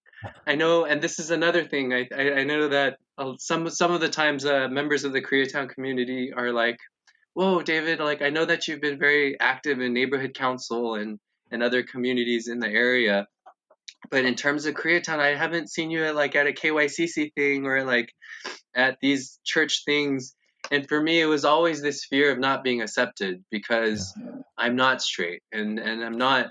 I know, and this is another thing. I I, I know that uh, some some of the times uh, members of the Koreatown community are like, whoa, David, like I know that you've been very active in neighborhood council and and other communities in the area but in terms of Koreatown, I haven't seen you at like at a KYCC thing or like at these church things. And for me, it was always this fear of not being accepted because yeah. I'm not straight and, and I'm not.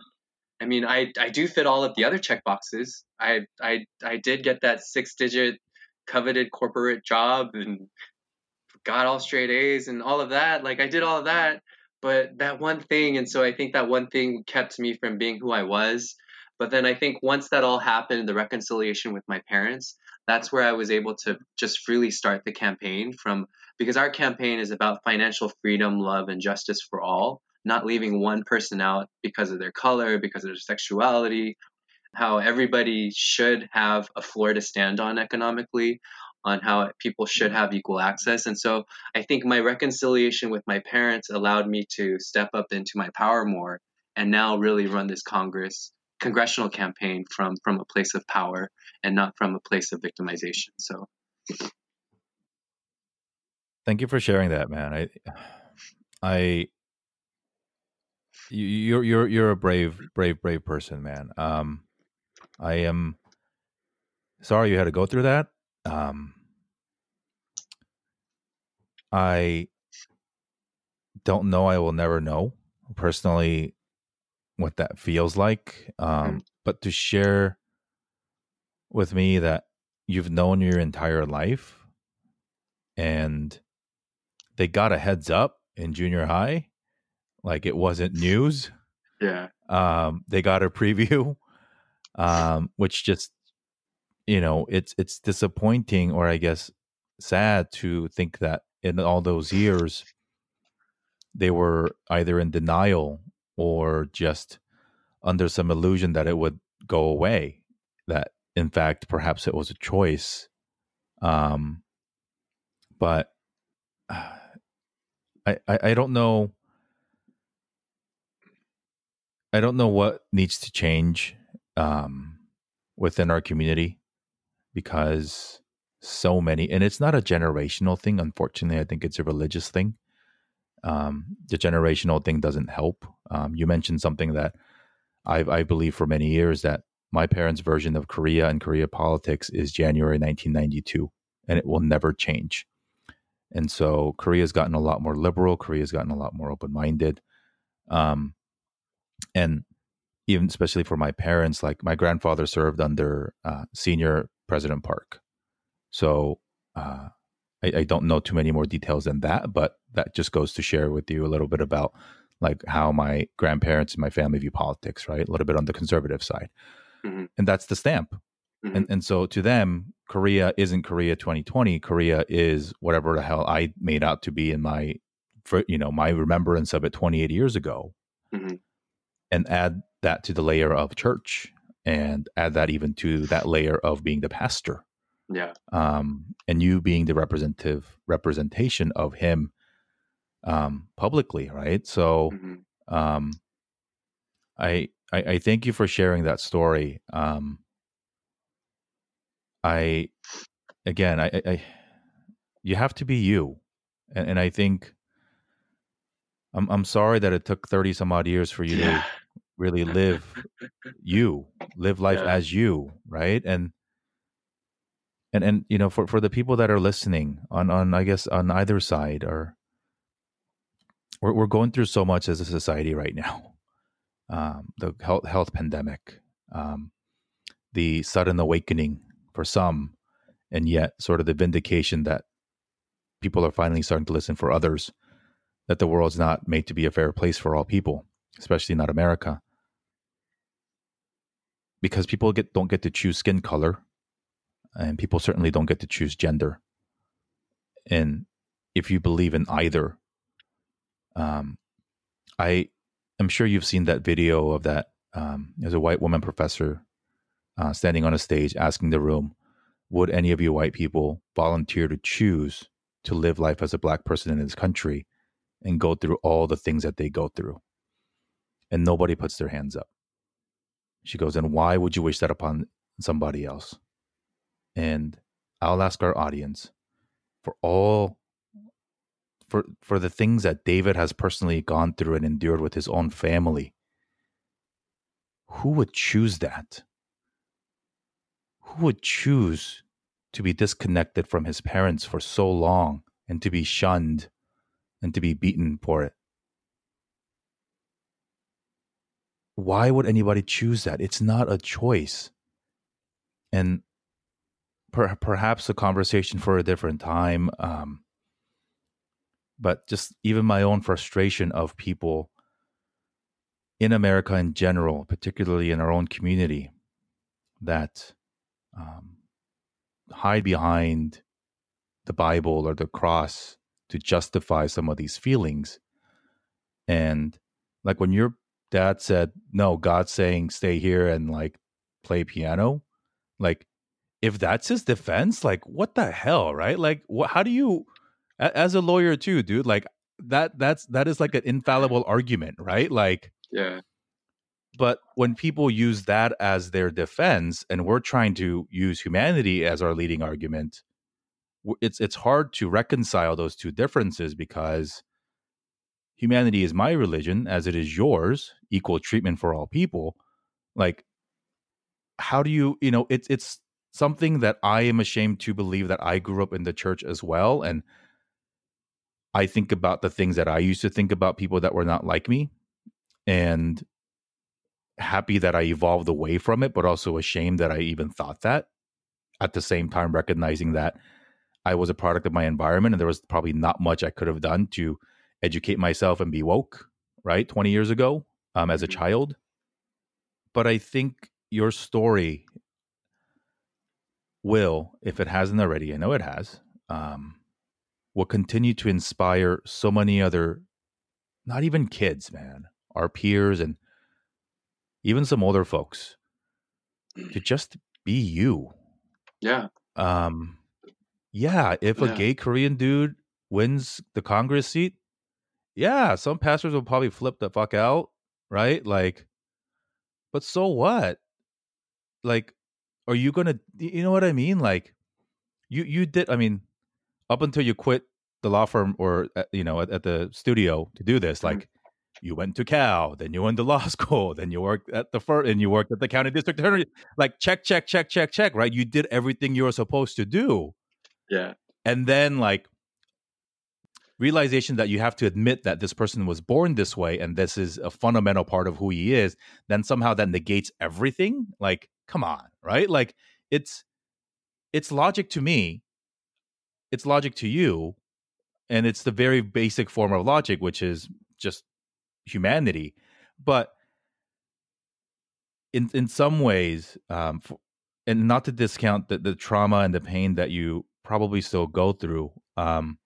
I mean, I, I do fit all of the other check boxes. I, I, I did get that six digit coveted corporate job and got all straight A's and all of that. Like I did all of that, but that one thing. And so I think that one thing kept me from being who I was but then I think once that all happened, the reconciliation with my parents, that's where I was able to just freely start the campaign from because our campaign is about financial freedom, love, and justice for all, not leaving one person out because of their color, because of their sexuality, how everybody should have a floor to stand on economically, on how people should have equal access. And so I think my reconciliation with my parents allowed me to step up into my power more and now really run this Congress congressional campaign from from a place of power and not from a place of victimization. So thank you for sharing that, man. I I you're you're you're a brave brave brave person, man. Um I am sorry you had to go through that. Um I don't know I will never know. Personally, what that feels like. Um, mm-hmm. But to share with me that you've known your entire life and they got a heads up in junior high, like it wasn't news. Yeah. Um, they got a preview, um, which just you know, it's it's disappointing or I guess sad to think that in all those years they were either in denial or just under some illusion that it would go away that in fact perhaps it was a choice um but uh, I, I i don't know i don't know what needs to change um within our community because so many and it's not a generational thing unfortunately i think it's a religious thing um, the generational thing doesn't help um, you mentioned something that I, I believe for many years that my parents' version of Korea and Korea politics is January 1992, and it will never change. And so Korea's gotten a lot more liberal. Korea's gotten a lot more open minded. Um, and even especially for my parents, like my grandfather served under uh, senior President Park. So uh, I, I, don't know too many more details than that, but that just goes to share with you a little bit about like how my grandparents and my family view politics, right? A little bit on the conservative side. Mm-hmm. And that's the stamp. Mm-hmm. And and so to them, Korea isn't Korea 2020. Korea is whatever the hell I made out to be in my for you know, my remembrance of it 28 years ago. Mm-hmm. And add that to the layer of church and add that even to that layer of being the pastor. Yeah. Um, and you being the representative representation of him um, publicly, right? So, mm-hmm. um, I, I, I thank you for sharing that story. Um, I again, I, I, you have to be you, and, and I think I'm I'm sorry that it took thirty some odd years for you yeah. to really live you, live life yeah. as you, right? And and and you know, for for the people that are listening on on I guess on either side or we're, we're going through so much as a society right now. Um, the health, health pandemic, um, the sudden awakening for some, and yet sort of the vindication that people are finally starting to listen for others, that the world's not made to be a fair place for all people, especially not America. Because people get don't get to choose skin color, and people certainly don't get to choose gender. And if you believe in either, um, I am sure you've seen that video of that. Um, a white woman professor uh, standing on a stage asking the room, "Would any of you white people volunteer to choose to live life as a black person in this country and go through all the things that they go through?" And nobody puts their hands up. She goes, "And why would you wish that upon somebody else?" And I'll ask our audience for all for for the things that David has personally gone through and endured with his own family. Who would choose that? Who would choose to be disconnected from his parents for so long and to be shunned and to be beaten for it? Why would anybody choose that? It's not a choice. And per- perhaps a conversation for a different time. Um, but just even my own frustration of people in America in general, particularly in our own community, that um, hide behind the Bible or the cross to justify some of these feelings. And like when your dad said, No, God's saying stay here and like play piano, like if that's his defense, like what the hell, right? Like, what, how do you as a lawyer too, dude. Like that that's that is like an infallible argument, right? Like yeah. But when people use that as their defense, and we're trying to use humanity as our leading argument, it's it's hard to reconcile those two differences because humanity is my religion, as it is yours, equal treatment for all people. Like, how do you, you know, it's it's something that I am ashamed to believe that I grew up in the church as well, and I think about the things that I used to think about people that were not like me and happy that I evolved away from it, but also ashamed that I even thought that. At the same time, recognizing that I was a product of my environment and there was probably not much I could have done to educate myself and be woke, right? 20 years ago um, as a mm-hmm. child. But I think your story will, if it hasn't already, I know it has, um, will continue to inspire so many other, not even kids, man, our peers and even some older folks to just be you. Yeah. Um, yeah, if a Yeah. gay Korean dude wins the Congress seat, yeah, some pastors will probably flip the fuck out, right? Like, but so what? Like, are you gonna? You know what I mean? Like, you you did. I mean, up until you quit the law firm or uh, you know at, at the studio to do this, Mhm. like. You went to Cal, then you went to law school, then you worked at the first, and you worked at the county district attorney. Like check, check, check, check, check. Right? You did everything you were supposed to do Yeah. and then like realization that you have to admit that this person was born this way and this is a fundamental part of who he is then somehow that negates everything? Like come on right? Like it's it's logic to me. It's logic to you. And it's the very basic form of logic which is just humanity. But in in some ways um f and not to discount the, the trauma and the pain that you probably still go through um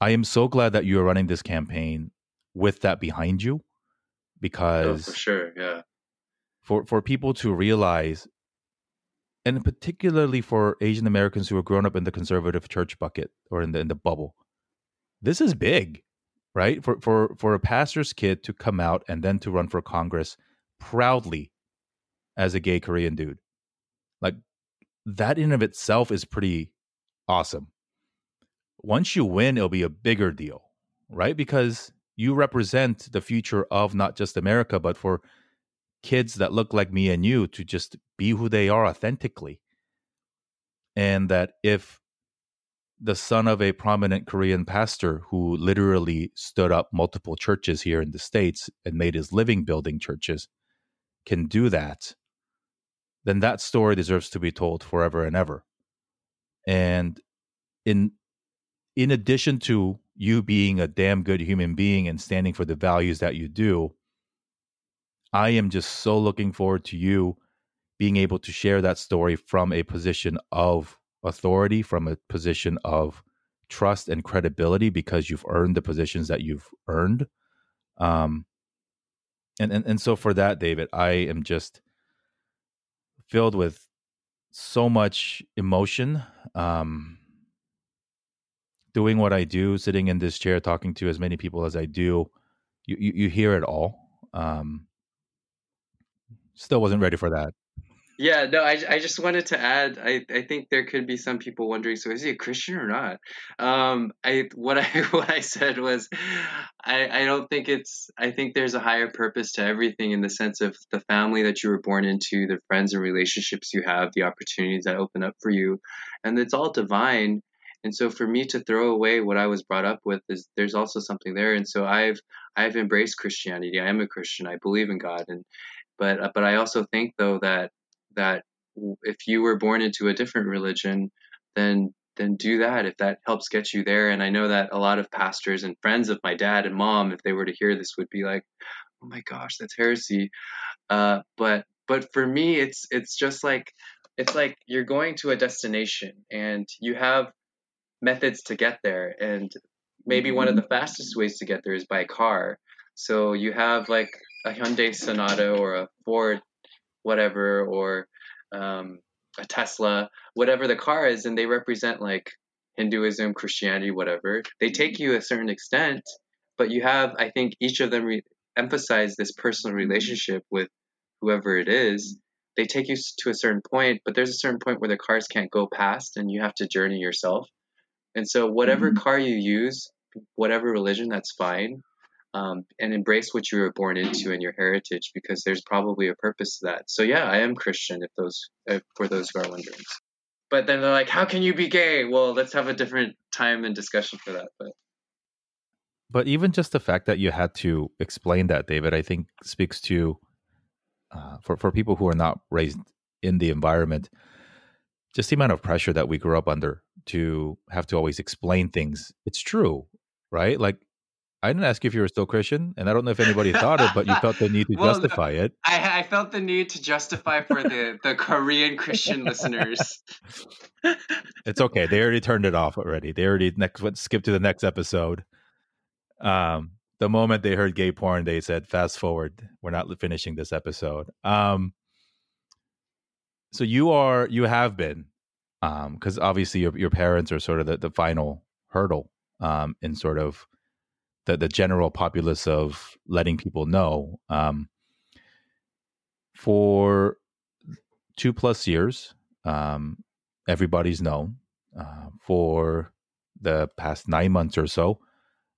i am so glad that you are running this campaign with that behind you Oh, because for sure. Yeah. for for people to realize and particularly for asian americans who are grown up in the conservative church bucket or in the in the bubble this is big right for for for a pastor's kid to come out and then to run for congress proudly as a gay korean dude like that in of itself is pretty awesome once you win it'll be a bigger deal right because you represent the future of not just america but for kids that look like me and you to just be who they are authentically. And that if the son of a prominent Korean pastor who literally stood up multiple churches here in the States and made his living building churches can do that, then that story deserves to be told forever and ever. And in in addition to you being a damn good human being and standing for the values that you do, I am just so looking forward to you being able to share that story from a position of authority, from a position of trust and credibility, because you've earned the positions that you've earned. Um, and, and and so for that, David, I am just filled with so much emotion. Um, doing what I do, sitting in this chair, talking to as many people as I do, you you, you hear it all. Um, still wasn't ready for that. Yeah, no, I, I just wanted to add. I, I think there could be some people wondering. So is he a Christian or not? Um, I what I what I said was, I I don't think it's. I think there's a higher purpose to everything in the sense of the family that you were born into, the friends and relationships you have, the opportunities that open up for you, and it's all divine. And so for me to throw away what I was brought up with is there's also something there. And so I've I've embraced Christianity. I am a Christian. I believe in God, and but but I also think though that that if you were born into a different religion, then then do that if that helps get you there. And I know that a lot of pastors and friends of my dad and mom, if they were to hear this, would be like, "Oh my gosh, that's heresy." Uh, but but for me, it's it's just like it's like you're going to a destination and you have methods to get there, and maybe one of the fastest ways to get there is by car. So you have like a Hyundai Sonata or a Ford whatever or um, a Tesla, whatever the car is, and they represent like Hinduism, Christianity, whatever. They take you a certain extent, but you have, I think, each of them re- emphasize this personal relationship with whoever it is. They take you to a certain point, but there's a certain point where the cars can't go past, and you have to journey yourself. And so, whatever Mhm. car you use, whatever religion, that's fine um, and embrace what you were born into and your heritage because there's probably a purpose to that. So yeah, I am Christian if those if, for those who are wondering. But then they're like, how can you be gay? Well, let's have a different time and discussion for that. But But even just the fact that you had to explain that, David, I think speaks to uh, for for people who are not raised in the environment, just the amount of pressure that we grew up under to have to always explain things. It's true, right? Like I didn't ask you if you were still Christian, and I don't know if anybody thought it, but you felt the need to well, justify it. I, I, felt the need to justify for the, the Korean Christian listeners. it's okay. They already turned it off already. They already next went skip to the next episode. Um, the moment they heard gay porn, they said, "Fast forward. We're not finishing this episode." Um, so you are you have been, because um, obviously your your parents are sort of the, the final hurdle um, in sort of the the general populace of letting people know. Um, for two plus years, um, everybody's known. Uh, for the past nine months or so,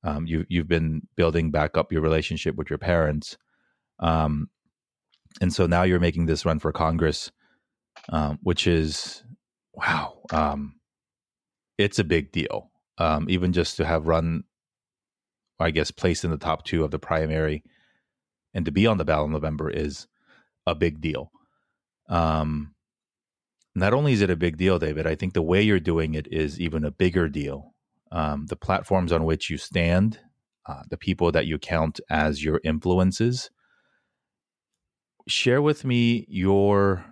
um, you you've been building back up your relationship with your parents, um, and so now you're making this run for Congress, um, which is wow, um, it's a big deal. Um, even just to have run, I guess, placed in the top two of the primary, and to be on the ballot in November is a big deal. Um, not only is it a big deal, David, I think the way you're doing it is even a bigger deal um, the platforms on which you stand, uh, the people that you count as your influences. Share with me your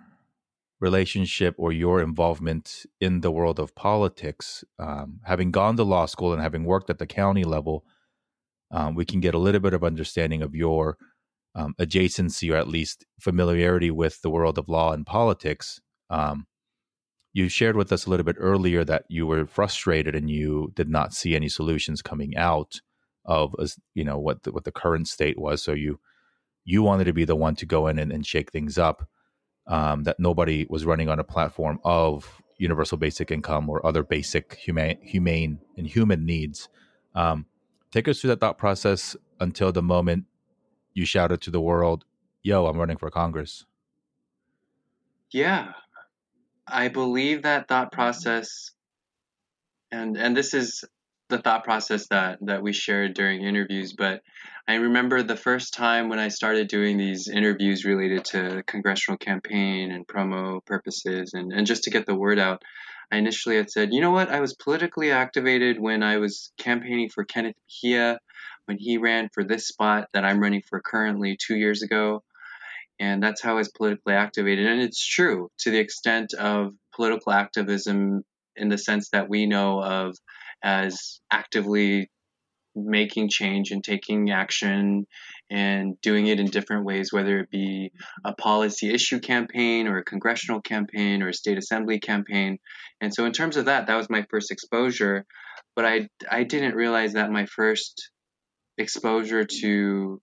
relationship or your involvement in the world of politics. Um, having gone to law school and having worked at the county level, um, we can get a little bit of understanding of your um, adjacency or at least familiarity with the world of law and politics. Um, you shared with us a little bit earlier that you were frustrated and you did not see any solutions coming out of as you know what the, what the current state was so you you wanted to be the one to go in and, and shake things up um, that nobody was running on a platform of universal basic income or other basic humane humane and human needs. Um, take us through that thought process until the moment you shouted to the world yo i'm running for congress. Yeah. I believe that thought process, and and this is the thought process that that we shared during interviews. But I remember the first time when I started doing these interviews related to congressional campaign and promo purposes, and and just to get the word out. I initially had said, you know what, I was politically activated when I was campaigning for Kenneth Mejia when he ran for this spot that I'm running for currently two years ago and that's how i was politically activated. And it's true to the extent of political activism in the sense that we know of as actively making change and taking action and doing it in different ways, whether it be a policy issue campaign or a congressional campaign or a state assembly campaign. And so, in terms of that, that was my first exposure. But I, I didn't realize that my first exposure to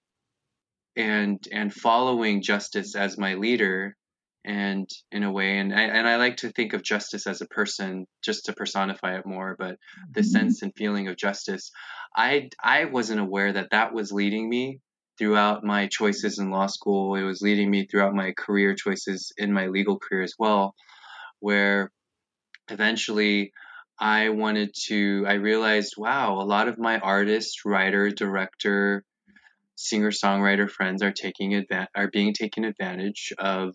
and and following justice as my leader and in a way and I, and I like to think of justice as a person just to personify it more but the mm-hmm. sense and feeling of justice I I wasn't aware that that was leading me throughout my choices in law school it was leading me throughout my career choices in my legal career as well where eventually I wanted to I realized wow a lot of my artist writer director singer songwriter friends are taking adva- are being taken advantage of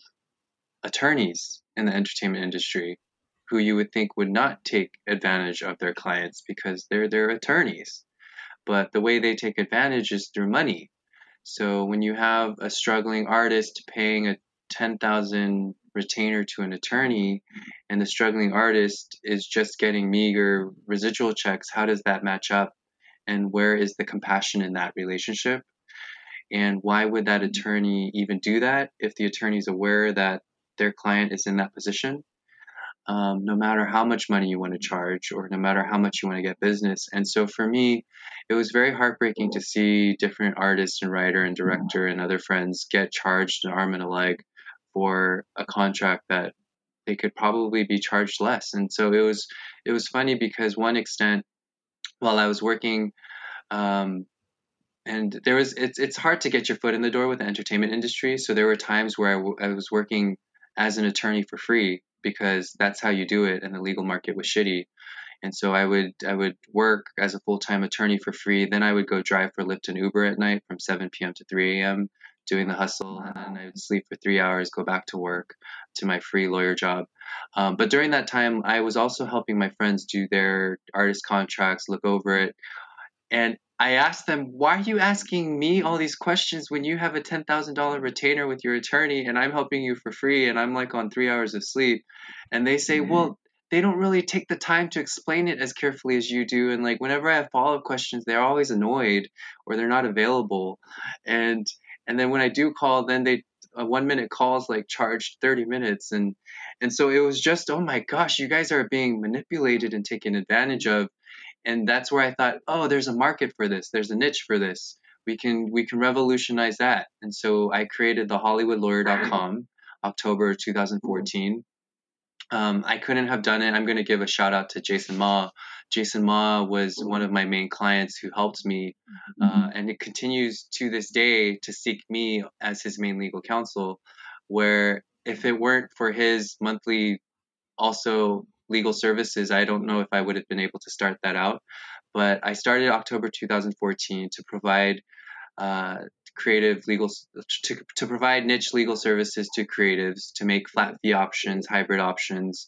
attorneys in the entertainment industry who you would think would not take advantage of their clients because they're their attorneys. But the way they take advantage is through money. So when you have a struggling artist paying a 10,000 retainer to an attorney and the struggling artist is just getting meager residual checks how does that match up? And where is the compassion in that relationship? And why would that attorney even do that if the attorney is aware that their client is in that position? Um, no matter how much money you want to charge or no matter how much you want to get business. And so for me, it was very heartbreaking to see different artists and writer and director and other friends get charged an arm and a leg for a contract that they could probably be charged less. And so it was it was funny because one extent while I was working um, and there was it's it's hard to get your foot in the door with the entertainment industry. So there were times where I, w- I was working as an attorney for free because that's how you do it, and the legal market was shitty. And so I would I would work as a full time attorney for free. Then I would go drive for Lyft and Uber at night from 7 p.m. to 3 a.m. doing the hustle, and then I would sleep for three hours, go back to work to my free lawyer job. Um, but during that time, I was also helping my friends do their artist contracts, look over it, And I asked them, why are you asking me all these questions when you have a $10,000 retainer with your attorney and I'm helping you for free and I'm like on three hours of sleep? And they say, mm-hmm. well, they don't really take the time to explain it as carefully as you do. And like whenever I have follow up questions, they're always annoyed or they're not available. And and then when I do call, then they a one minute calls like charged 30 minutes and and so it was just oh my gosh you guys are being manipulated and taken advantage of and that's where I thought, oh, there's a market for this. There's a niche for this. We can we can revolutionize that. And so I created the HollywoodLawyer.com October 2014. Um, I couldn't have done it. I'm going to give a shout out to Jason Ma. Jason Ma was one of my main clients who helped me, uh, mm-hmm. and it continues to this day to seek me as his main legal counsel. Where if it weren't for his monthly also legal services, I don't know if I would have been able to start that out. But I started October 2014 to provide uh, creative legal to, to provide niche legal services to creatives to make flat fee options, hybrid options,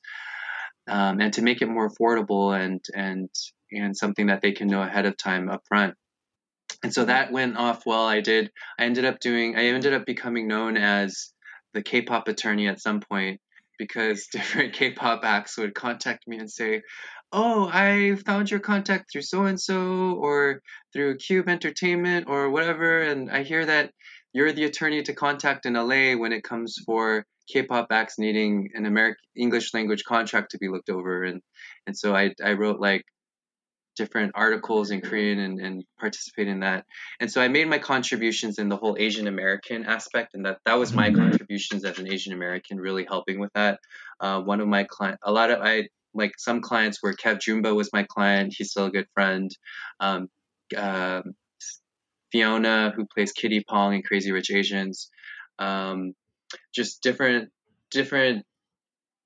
um, and to make it more affordable and and and something that they can know ahead of time upfront. And so that went off well. I did. I ended up doing. I ended up becoming known as the K-pop attorney at some point because different K-pop acts would contact me and say, "Oh, I found your contact through so and so or through Cube Entertainment or whatever, and I hear that you're the attorney to contact in LA when it comes for K-pop acts needing an American English language contract to be looked over." And and so I I wrote like different articles in Korean and, and participate in that. And so I made my contributions in the whole Asian American aspect, and that that was my mm-hmm. contributions as an Asian American, really helping with that. Uh, one of my client, a lot of I like some clients where Kev Jumba was my client. He's still a good friend. Um, uh, Fiona, who plays Kitty Pong in Crazy Rich Asians. Um, just different different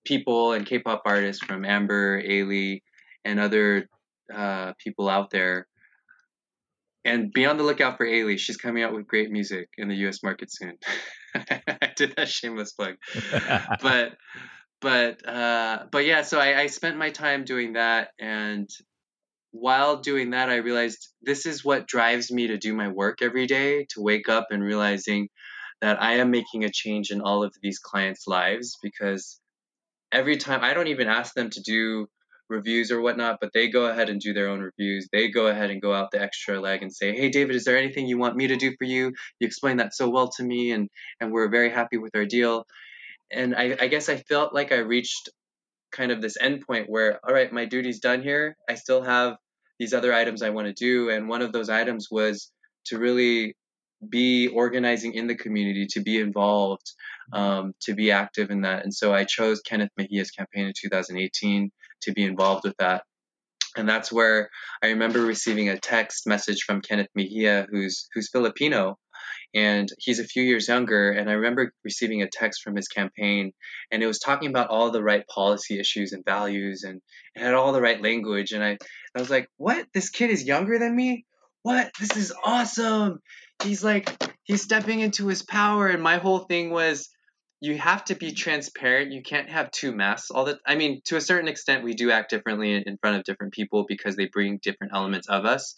people and K-pop artists from Amber, Ailee, and other uh, people out there. And be on the lookout for Ailee. She's coming out with great music in the U.S. market soon. I did that shameless plug, but but uh, but yeah. So I, I spent my time doing that, and while doing that, I realized this is what drives me to do my work every day. To wake up and realizing that I am making a change in all of these clients' lives because every time I don't even ask them to do reviews or whatnot, but they go ahead and do their own reviews. They go ahead and go out the extra leg and say, "Hey, David, is there anything you want me to do for you? You explained that so well to me, and and we're very happy with our deal." And I, I guess I felt like I reached kind of this endpoint where, all right, my duty's done here. I still have these other items I want to do, and one of those items was to really be organizing in the community, to be involved, um, to be active in that. And so I chose Kenneth Mejia's campaign in 2018 to be involved with that. And that's where I remember receiving a text message from Kenneth Mejia, who's who's Filipino, and he's a few years younger. And I remember receiving a text from his campaign, and it was talking about all the right policy issues and values, and it had all the right language. And I, I was like, "What? This kid is younger than me? What? This is awesome!" He's like, he's stepping into his power. And my whole thing was, you have to be transparent. You can't have two masks all the I mean, to a certain extent we do act differently in front of different people because they bring different elements of us.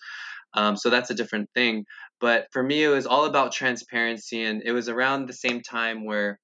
Um, so that's a different thing. But for me, it was all about transparency, and it was around the same time where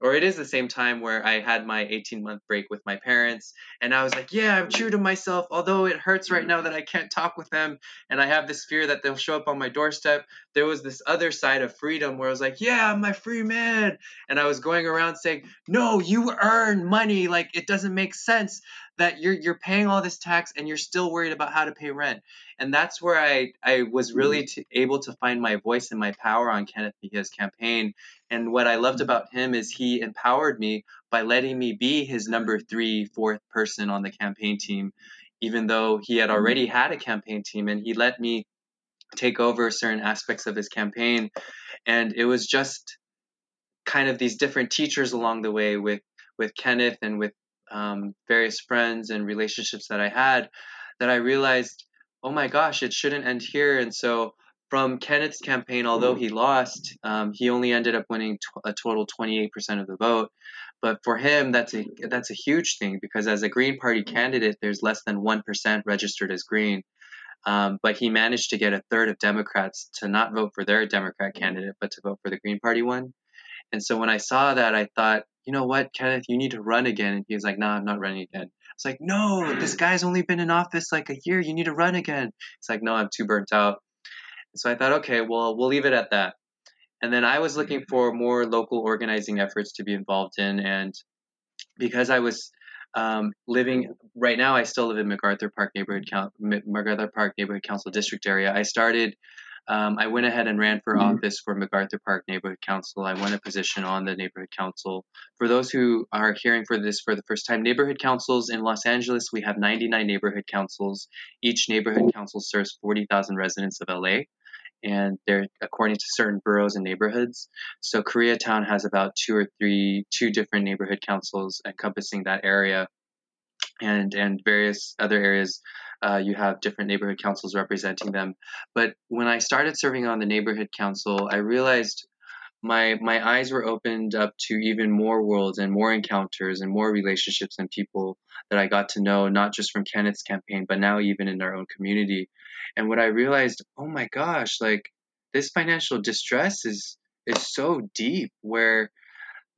or it is the same time where I had my 18 month break with my parents. And I was like, yeah, I'm true to myself. Although it hurts right now that I can't talk with them and I have this fear that they'll show up on my doorstep, there was this other side of freedom where I was like, yeah, I'm my free man. And I was going around saying, no, you earn money. Like it doesn't make sense that you're you're paying all this tax and you're still worried about how to pay rent. And that's where I I was really mm-hmm. to, able to find my voice and my power on Kenneth Mejia's campaign. And what I loved mm-hmm. about him is he empowered me by letting me be his number three, fourth person on the campaign team, even though he had already mm-hmm. had a campaign team, and he let me take over certain aspects of his campaign. And it was just kind of these different teachers along the way with with Kenneth and with um, various friends and relationships that I had that I realized, oh my gosh, it shouldn't end here. And so from Kenneth's campaign, although he lost, um, he only ended up winning t- a total 28% of the vote. But for him, that's a that's a huge thing because as a Green Party candidate, there's less than one percent registered as Green. Um, but he managed to get a third of Democrats to not vote for their Democrat candidate, but to vote for the Green Party one. And so when I saw that, I thought, you know what, Kenneth, you need to run again. And he was like, no, nah, I'm not running again. It's like, no, this guy's only been in office like a year. You need to run again. It's like, no, I'm too burnt out. So I thought, okay, well, we'll leave it at that. And then I was looking for more local organizing efforts to be involved in. And because I was um, living right now, I still live in MacArthur Park neighborhood MacArthur Park neighborhood council district area. I started. Um, I went ahead and ran for mm-hmm. office for MacArthur Park Neighborhood Council. I won a position on the neighborhood council. For those who are hearing for this for the first time, neighborhood councils in Los Angeles, we have 99 neighborhood councils. Each neighborhood council serves 40,000 residents of LA and they're according to certain boroughs and neighborhoods. So Koreatown has about two or three, two different neighborhood councils encompassing that area, and and various other areas. Uh, you have different neighborhood councils representing them. But when I started serving on the neighborhood council, I realized my my eyes were opened up to even more worlds and more encounters and more relationships and people that I got to know, not just from Kenneth's campaign, but now even in our own community. And what I realized, oh my gosh, like this financial distress is is so deep where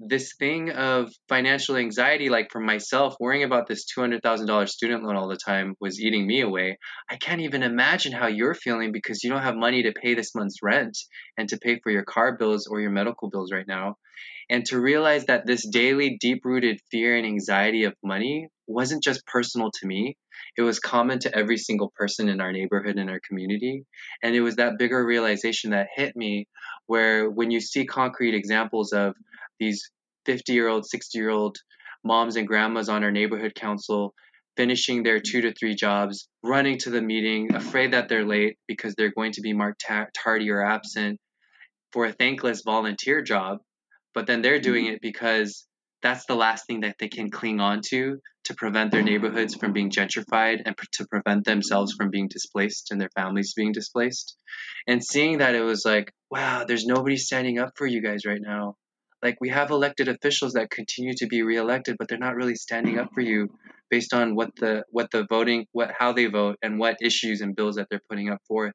this thing of financial anxiety, like for myself, worrying about this $200,000 student loan all the time was eating me away. I can't even imagine how you're feeling because you don't have money to pay this month's rent and to pay for your car bills or your medical bills right now. And to realize that this daily deep rooted fear and anxiety of money wasn't just personal to me, it was common to every single person in our neighborhood and our community. And it was that bigger realization that hit me where when you see concrete examples of these 50 year old, 60 year old moms and grandmas on our neighborhood council finishing their two to three jobs, running to the meeting, afraid that they're late because they're going to be marked tardy or absent for a thankless volunteer job. But then they're doing mm-hmm. it because that's the last thing that they can cling on to to prevent their neighborhoods from being gentrified and to prevent themselves from being displaced and their families being displaced. And seeing that, it was like, wow, there's nobody standing up for you guys right now. Like we have elected officials that continue to be reelected, but they're not really standing up for you based on what the what the voting what how they vote and what issues and bills that they're putting up forth.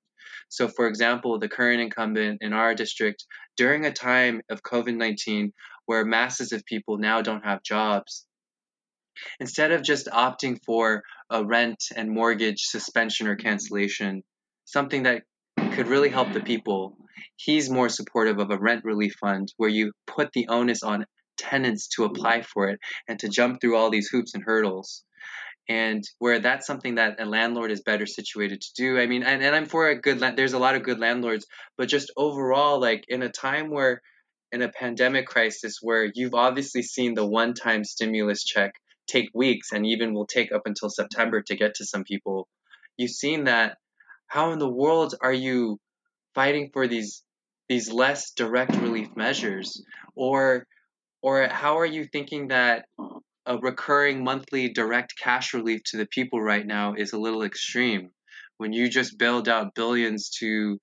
So, for example, the current incumbent in our district during a time of COVID 19 where masses of people now don't have jobs, instead of just opting for a rent and mortgage suspension or cancellation, something that could really help the people, he's more supportive of a rent relief fund where you put the onus on tenants to apply for it and to jump through all these hoops and hurdles and where that's something that a landlord is better situated to do. I mean, and, and I'm for a good, there's a lot of good landlords, but just overall, like in a time where, in a pandemic crisis, where you've obviously seen the one time stimulus check take weeks and even will take up until September to get to some people, you've seen that. How in the world are you fighting for these these less direct relief measures or or how are you thinking that a recurring monthly direct cash relief to the people right now is a little extreme. When you just bailed out billions to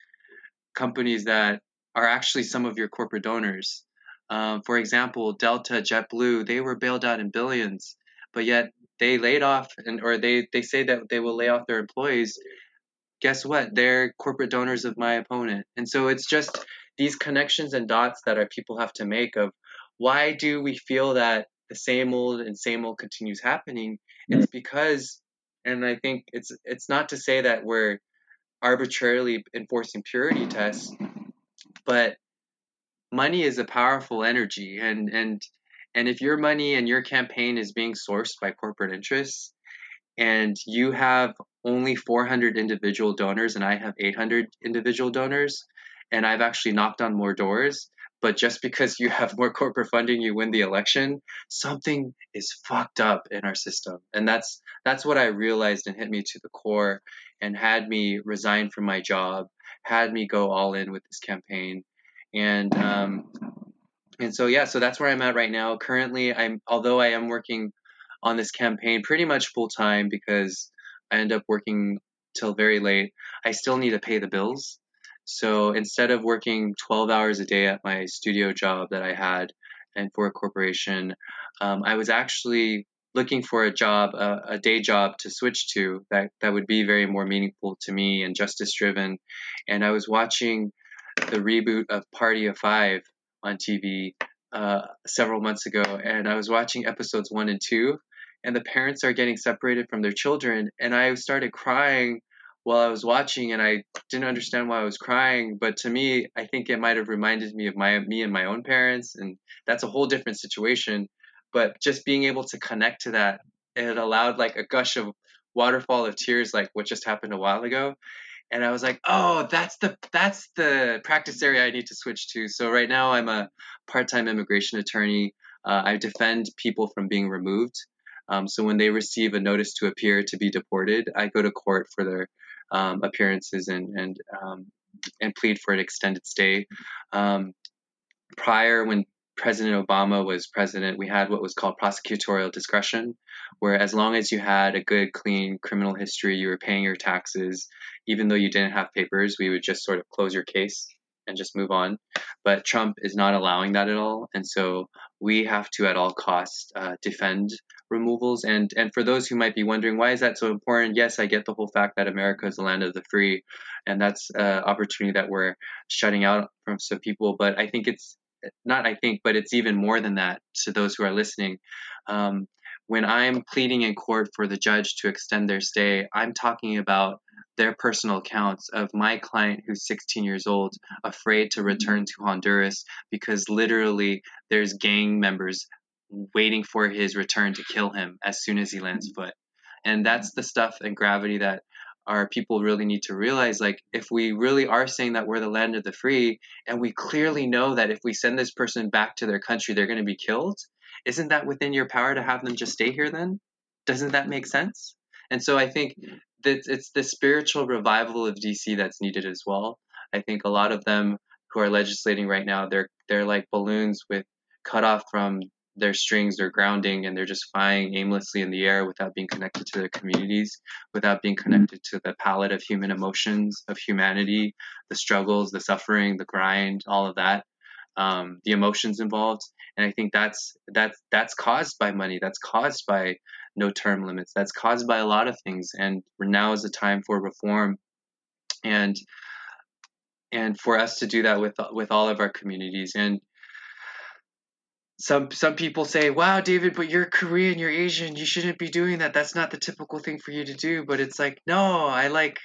companies that are actually some of your corporate donors. Um, for example, Delta, JetBlue, they were bailed out in billions, but yet they laid off and or they, they say that they will lay off their employees. Guess what? They're corporate donors of my opponent. And so it's just these connections and dots that our people have to make of why do we feel that the same old and same old continues happening, hmm. it's because, and I think it's it's not to say that we're arbitrarily enforcing purity tests, but money is a powerful energy, and and and if your money and your campaign is being sourced by corporate interests, and you have only 400 individual donors and I have 800 individual donors, and I've actually knocked on more doors, but just because you have more corporate funding you win the election something is fucked up in our system. And that's that's what i realized and hit me to the core and had me resign from my job had me go all in with this campaign. And um and so yeah so that's where i'm at right now. Currently i'm although i am working on this campaign pretty much full time because i end up working till very late i still need to pay the bills so instead of working 12 hours a day at my studio job that I had and for a corporation, um, I was actually looking for a job, a, a, day job to switch to that that would be very more meaningful to me and justice driven. And I was watching the reboot of Party of Five on TV uh, several months ago, and I was watching episodes one and two, and the parents are getting separated from their children, and I started crying while I was watching, and I didn't understand why I was crying. But to me, I think it might have reminded me of my me and my own parents, and that's a whole different situation. But just being able to connect to that, it allowed like a gush of waterfall of tears, like what just happened a while ago. And I was like, oh, that's the that's the practice area I need to switch to. So right now, I'm a part-time immigration attorney. Uh, I defend people from being removed. Um, so when they receive a notice to appear to be deported, I go to court for their um, appearances and and um, and plead for an extended stay. Um, prior, when President Obama was president, we had what was called prosecutorial discretion, where as long as you had a good, clean criminal history, you were paying your taxes, even though you didn't have papers, we would just sort of close your case and just move on. But Trump is not allowing that at all, and so we have to, at all costs, uh, defend removals. And and for those who might be wondering why is that so important, yes, I get the whole fact that America is the land of the free, and that's an opportunity that we're shutting out from some people. But I think it's not I think, but it's even more than that to those who are listening. Um, when I'm pleading in court for the judge to extend their stay, I'm talking about their personal accounts of my client who's 16 years old, afraid to return mm-hmm. to Honduras because literally there's gang members waiting for his return to kill him as soon as he lands mm-hmm. foot. And that's the stuff and gravity that our people really need to realize like if we really are saying that we're the land of the free and we clearly know that if we send this person back to their country they're going to be killed isn't that within your power to have them just stay here then? Doesn't that make sense? And so i think mm-hmm. That it's the spiritual revival of dc that's needed as well i think a lot of them who are legislating right now they're they're like balloons with cut off from their strings are grounding and they're just flying aimlessly in the air without being connected to their communities, without being mm-hmm. connected to the palette of human emotions, of humanity, the struggles, the suffering, the grind, all of that, um, the emotions involved. And I think that's that's that's caused by money. That's caused by no term limits. That's caused by a lot of things. And now is a time for reform, and and for us to do that with with all of our communities. And some some people say, "Wow, David, but you're Korean, you're Asian, you shouldn't be doing that. That's not the typical thing for you to do." But it's like, no, I like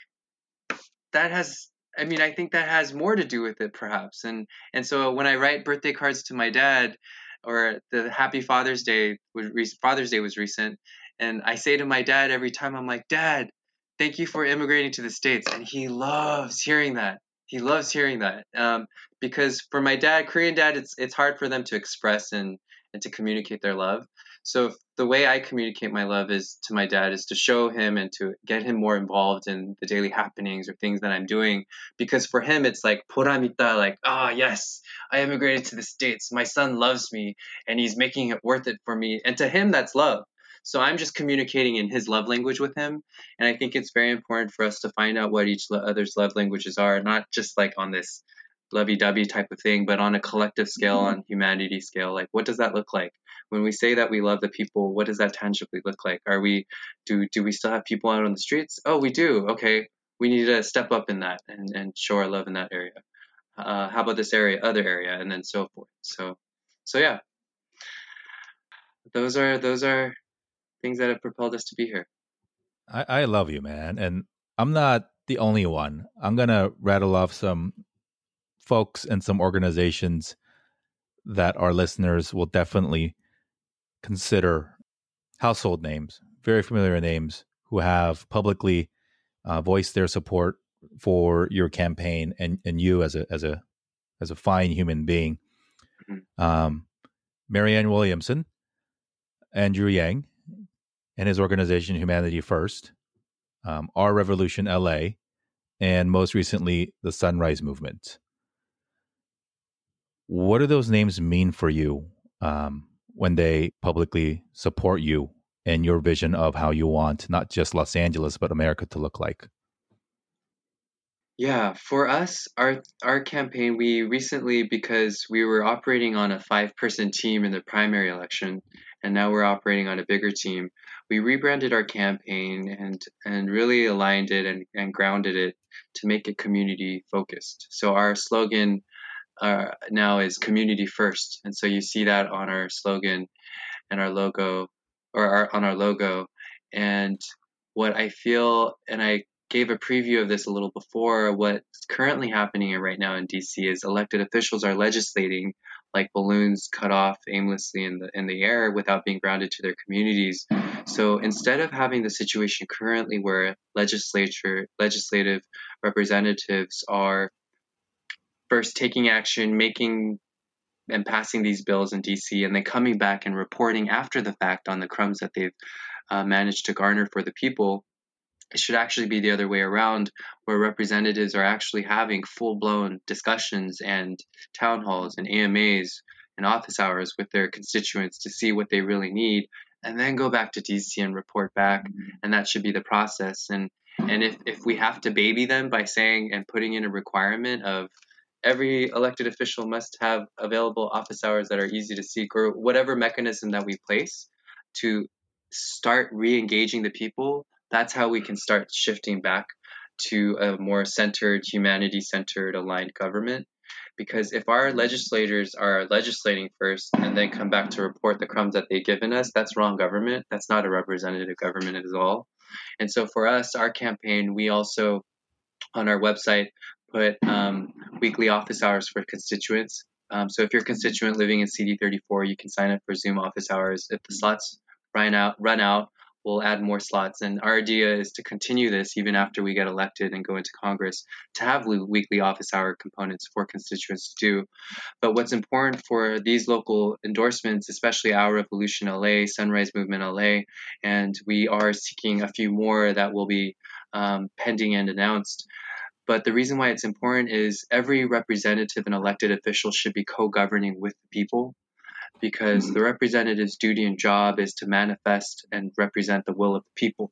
that has I mean, I think that has more to do with it perhaps. And and so when I write birthday cards to my dad or the happy Father's Day was Father's Day was recent, and I say to my dad every time I'm like, "Dad, thank you for immigrating to the states." And he loves hearing that he loves hearing that um, because for my dad, Korean dad, it's it's hard for them to express and and to communicate their love. So the way I communicate my love is to my dad is to show him and to get him more involved in the daily happenings or things that I'm doing. Because for him, it's like poramita, like ah oh, yes, I immigrated to the states. My son loves me and he's making it worth it for me. And to him, that's love. So I'm just communicating in his love language with him. And I think it's very important for us to find out what each other's love languages are, not just like on this lovey dovey type of thing, but on a collective scale, mm-hmm. on humanity scale. Like, what does that look like? When we say that we love the people, what does that tangibly look like? Are we, do, do we still have people out on the streets? Oh, we do. Okay. We need to step up in that and, and show our love in that area. Uh, how about this area, other area, and then so forth. So, so yeah, those are, those are things that have propelled us to be here. I, I love you, man. And I'm not the only one. I'm to rattle off some folks and some organizations that our listeners will definitely consider household names, very familiar names who have publicly uh, voiced their support for your campaign and, and you as a as a as a fine human being. Mm-hmm. Um, Marianne Williamson, Andrew Yang, and his organization Humanity First, um, Our Revolution LA, and most recently the Sunrise Movement. What do those names mean for you um, when they publicly support you and your vision of how you want not just Los Angeles but America to look like? Yeah, for us, our our campaign, we recently because we were operating on a five-person team in the primary election, and now we're operating on a bigger team. We rebranded our campaign and and really aligned it and, and grounded it to make it community focused. So our slogan uh, now is community first, and so you see that on our slogan and our logo, or our, on our logo. And what I feel, and I gave a preview of this a little before. What's currently happening right now in DC is elected officials are legislating like balloons cut off aimlessly in the in the air without being grounded to their communities. So instead of having the situation currently where legislature legislative representatives are first taking action, making and passing these bills in DC, and then coming back and reporting after the fact on the crumbs that they've uh, managed to garner for the people it should actually be the other way around, where representatives are actually having full blown discussions and town halls and AMAs and office hours with their constituents to see what they really need, and then go back to DC and report back. Mm-hmm. And that should be the process. And and if, if we have to baby them by saying and putting in a requirement of every elected official must have available office hours that are easy to seek or whatever mechanism that we place to start re-engaging the people that's how we can start shifting back to a more centered, humanity centered, aligned government. Because if our legislators are legislating first and then come back to report the crumbs that they've given us, that's wrong government. That's not a representative government at all. And so for us, our campaign, we also on our website put um, weekly office hours for constituents. Um, so if you're a constituent living in CD34, you can sign up for Zoom office hours. If the slots run out, run out, we'll add more slots. And our idea is to continue this even after we get elected and go into Congress to have weekly office hour components for constituents to do. But what's important for these local endorsements, especially Our Revolution LA, Sunrise Movement LA, and we are seeking a few more that will be um, pending and announced. But the reason why it's important is every representative and elected official should be co governing with the people because mm-hmm. the representative's duty and job is to manifest and represent the will of the people.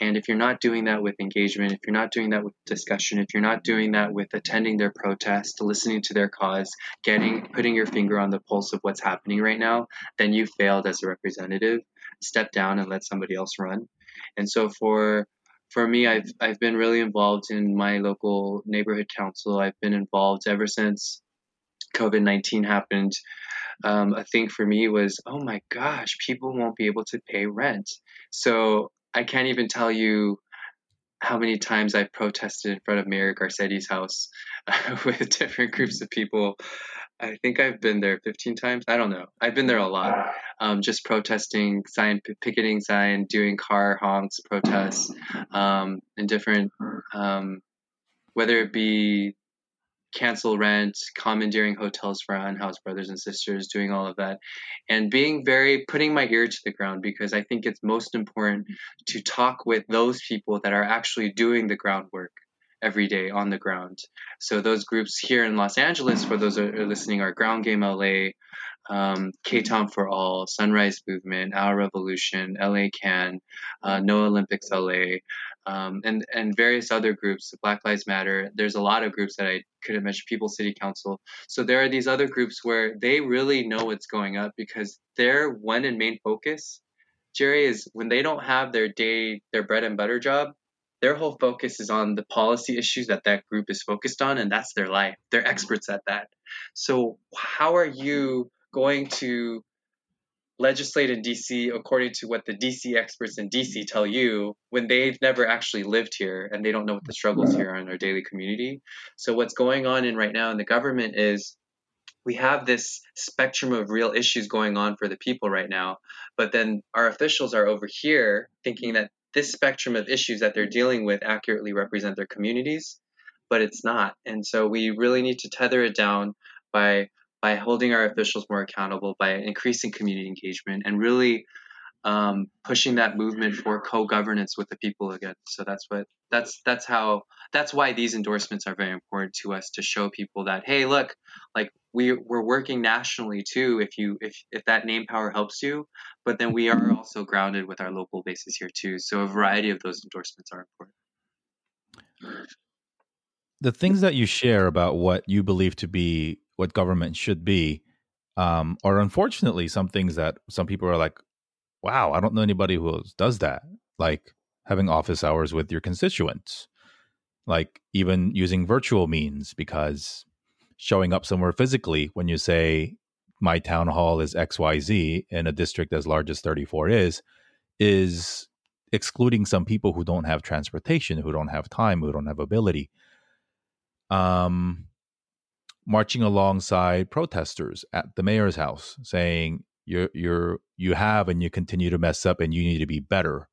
And if you're not doing that with engagement, if you're not doing that with discussion, if you're not doing that with attending their protest, listening to their cause, getting putting your finger on the pulse of what's happening right now, then you failed as a representative. Step down and let somebody else run. And so for for me, I've I've been really involved in my local neighborhood council. I've been involved ever since COVID nineteen happened um, a thing for me was, oh my gosh, people won't be able to pay rent. So I can't even tell you how many times I've protested in front of Mayor Garcetti's house with different groups of people. I think I've been there 15 times. I don't know. I've been there a lot. Um, just protesting, sign, picketing sign, doing car honks, protests, um, in different, um, whether it be cancel rent, commandeering hotels for unhoused brothers and sisters, doing all of that, and being very putting my ear to the ground because I think it's most important to talk with those people that are actually doing the groundwork every day on the ground. So those groups here in Los Angeles, for those are listening, are Ground Game LA, um, K-Town for All, Sunrise Movement, Our Revolution, LA Can, uh, No Olympics LA, um, and and various other groups, Black Lives Matter. There's a lot of groups that I couldn't mention, People City Council. So there are these other groups where they really know what's going up because their one and main focus, Jerry, is when they don't have their day, their bread and butter job, their whole focus is on the policy issues that that group is focused on, and that's their life. They're mm-hmm. experts at that. So how are you going to legislate in DC according to what the DC experts in DC tell you when they've never actually lived here and they don't know what the struggles here are in our daily community. So what's going on in right now in the government is we have this spectrum of real issues going on for the people right now, but then our officials are over here thinking that this spectrum of issues that they're dealing with accurately represent their communities, but it's not. And so we really need to tether it down by by holding our officials more accountable, by increasing community engagement, and really um, pushing that movement for co-governance with the people again. So that's what that's that's how that's why these endorsements are very important to us to show people that hey, look, like we we're working nationally too. If you if if that name power helps you, but then we are also grounded with our local bases here too. So a variety of those endorsements are important. the things that you share about what you believe to be what government should be um, are unfortunately some things that some people are like, wow, I don't know anybody who does that. Like having office hours with your constituents, like even using virtual means because showing up somewhere physically when you say my town hall is XYZ in a district as large as 34 is, is excluding some people who don't have transportation, who don't have time, who don't have ability. Um, marching alongside protesters at the mayor's house, saying you're you're you have and you continue to mess up and you need to be better.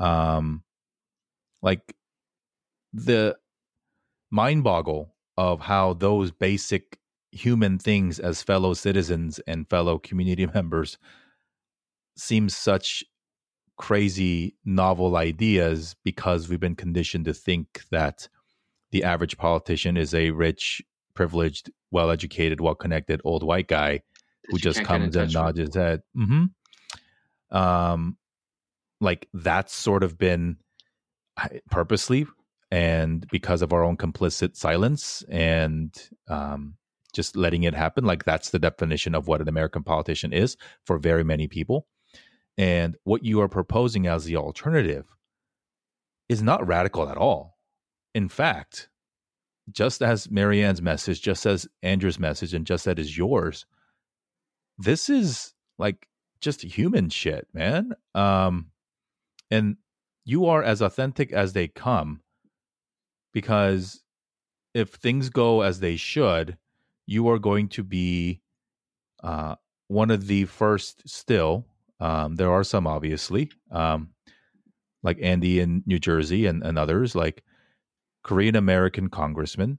Um, like the mind boggle of how those basic human things as fellow citizens and fellow community members seem such crazy novel ideas because we've been conditioned to think that the average politician is a rich privileged well educated well connected old white guy who just comes and nods his head. Mm-hmm. um like that's sort of been purposely and because of our own complicit silence and um, just letting it happen like that's the definition of what an american politician is for very many people. And what you are proposing as the alternative is not radical at all. In fact just as marianne's message just as andrew's message and just that is yours this is like just human shit man um and you are as authentic as they come because if things go as they should, you are going to be uh, one of the first still. Um, there are some, obviously, um, like Andy in New Jersey and, and others, like Korean American congressman,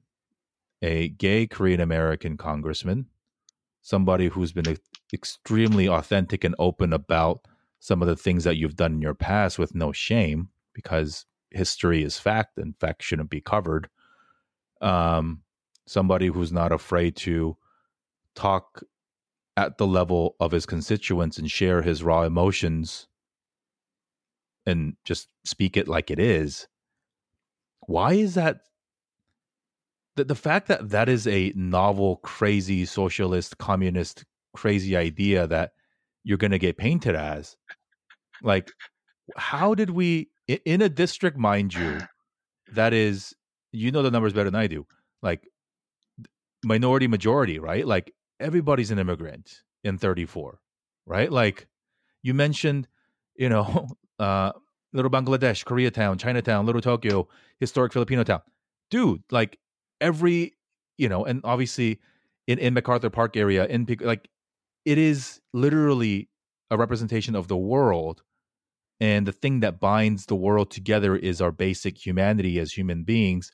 a gay Korean American congressman, somebody who's been extremely authentic and open about some of the things that you've done in your past with no shame because history is fact and fact shouldn't be covered. Um, somebody who's not afraid to talk at the level of his constituents and share his raw emotions and just speak it like it is. Why is that? The, the fact that that is a novel, crazy socialist, communist, crazy idea that you're going to get painted as, like, how did we in a district, mind you, that is, you know the numbers better than I do. Like minority majority, right? Like everybody's an immigrant in 34, right? Like you mentioned, you know, uh, little Bangladesh, Koreatown, Chinatown, little Tokyo, historic Filipino town. Dude, like every, you know, and obviously in, in MacArthur Park area, in like it is literally a representation of the world and the thing that binds the world together is our basic humanity as human beings.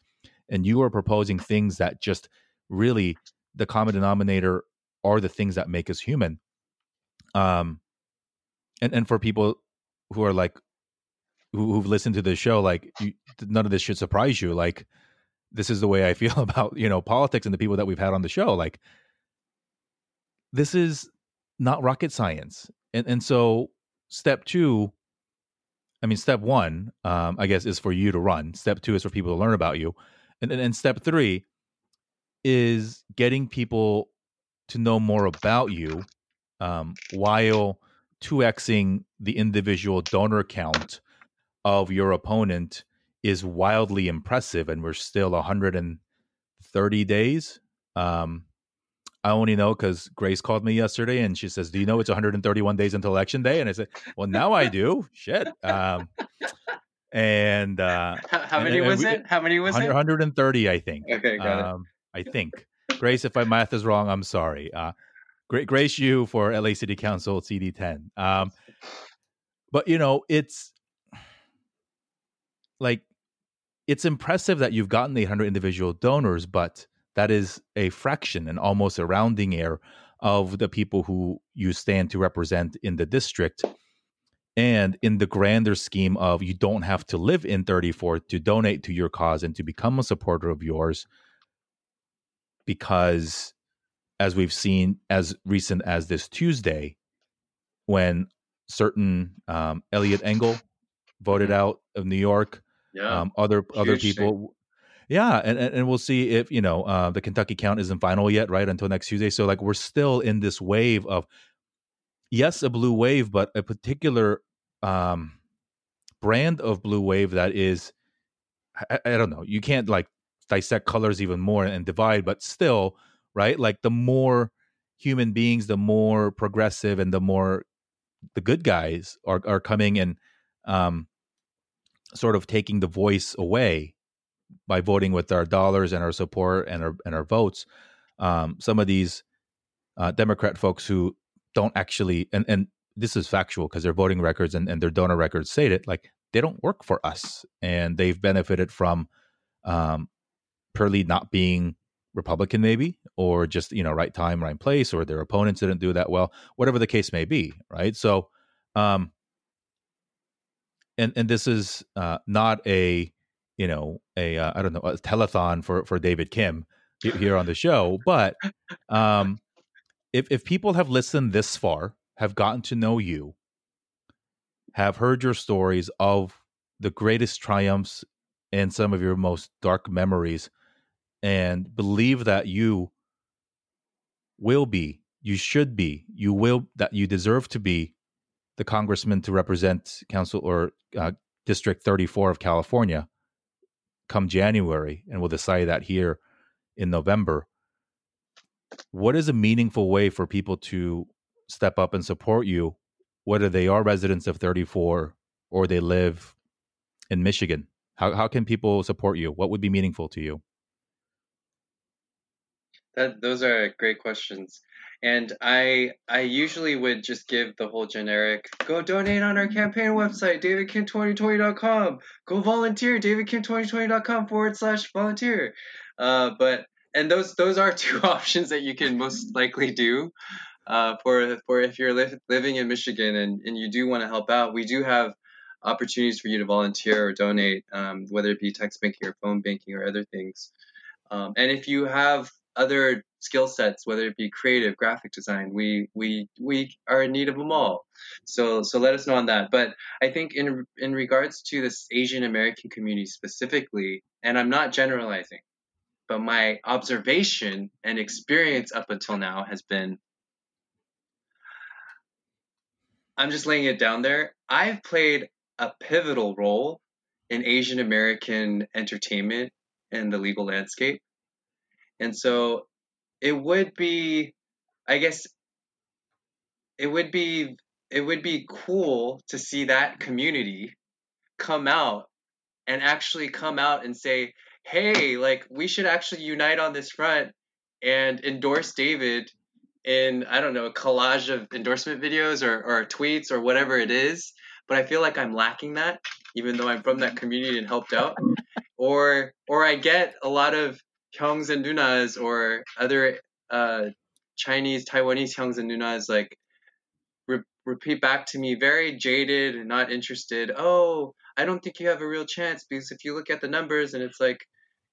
And you are proposing things that just really the common denominator are the things that make us human. Um, and and for people who are like who, who've listened to the show, like you, none of this should surprise you. Like this is the way I feel about you know politics and the people that we've had on the show. Like this is not rocket science, and and so step two I mean, step one, um, I guess, is for you to run. Step two is for people to learn about you, and then step three is getting people to know more about you, um, while two xing the individual donor count of your opponent is wildly impressive, and we're still 130 days. Um, I only know because Grace called me yesterday and she says, "Do you know it's 131 days until election day?" And I said, "Well, now I do." Shit. Um, and uh, how, how many and, was we, it? How many was 100, it? 130, I think. Okay, got um, it. I think. Grace, if my math is wrong, I'm sorry. Uh, great, Grace, you for LA City Council CD10. Um, but you know, it's like it's impressive that you've gotten 800 individual donors, but that is a fraction and almost a rounding error of the people who you stand to represent in the district. And in the grander scheme of you don't have to live in 34 to donate to your cause and to become a supporter of yours, because as we've seen as recent as this Tuesday, when certain um, Eliot Engel voted mm-hmm. out of New York, yeah, um, other other people, thing Yeah, and, and and we'll see if you know uh, the Kentucky count isn't final yet, right? Until next Tuesday. So like we're still in this wave of yes, a blue wave, but a particular um, brand of blue wave that is I, I don't know. You can't like dissect colors even more and divide, but still, right? Like the more human beings, the more progressive and the more the good guys are are coming and um, sort of taking the voice away by voting with our dollars and our support and our and our votes. Um, some of these uh, Democrat folks who don't actually and and this is factual because their voting records and, and their donor records say it like they don't work for us and they've benefited from um, purely not being Republican, maybe, or just you know right time, right place, or their opponents didn't do that well, whatever the case may be, right? So, um, and and this is uh, not a you know a uh, I don't know a telethon for for David Kim here on the show, but um, if if people have listened this far, have gotten to know you, have heard your stories of the greatest triumphs and some of your most dark memories and believe that you will be, you should be, you will, that you deserve to be the congressman to represent council or uh, District 34 of California come January, and we'll decide that here in November. What is a meaningful way for people to step up and support you, whether they are residents of 34 or they live in Michigan? How, how can people support you? What would be meaningful to you? That those are great questions. And I I usually would just give the whole generic go donate on our campaign website, davidkim2020.com. Go volunteer, davidkim2020.com forward slash volunteer. Uh, but and those those are two options that you can most likely do. Uh, for for if you're li- living in Michigan and, and you do want to help out, we do have opportunities for you to volunteer or donate, um, whether it be text banking or phone banking or other things. Um, and if you have other skill sets, whether it be creative, graphic design, we we we are in need of them all. So so let us know on that. But I think in in regards to this Asian American community specifically, and I'm not generalizing, but my observation and experience up until now has been I'm just laying it down there. I've played a pivotal role in Asian American entertainment and the legal landscape. And so it would be, I guess, it would be it would be cool to see that community come out and actually come out and say, "Hey, like we should actually unite on this front and endorse David in I don't know a collage of endorsement videos or, or tweets or whatever it is." But I feel like I'm lacking that, even though I'm from that mm-hmm. community and helped out. Or or I get a lot of Hyungs and Nunas or other uh, Chinese, Taiwanese Hyungs and Nunas like re- repeat back to me very jaded and not interested. Oh, I don't think you have a real chance because if you look at the numbers and it's like,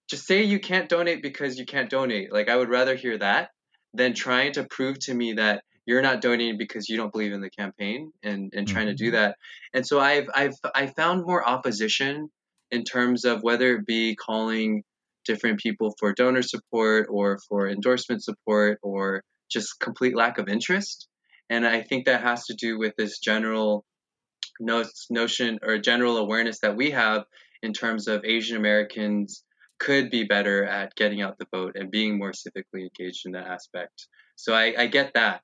just say you can't donate because you can't donate. Like I would rather hear that than trying to prove to me that you're not donating because you don't believe in the campaign and, and trying mm-hmm. to do mm-hmm. that. And so I've I've I found more opposition in terms of whether it be calling different people for donor support or for endorsement support or just complete lack of interest. And I think that has to do with this general notion or general awareness that we have in terms of Asian Americans could be better at getting out the vote and being more civically engaged in that aspect. So I, I get that.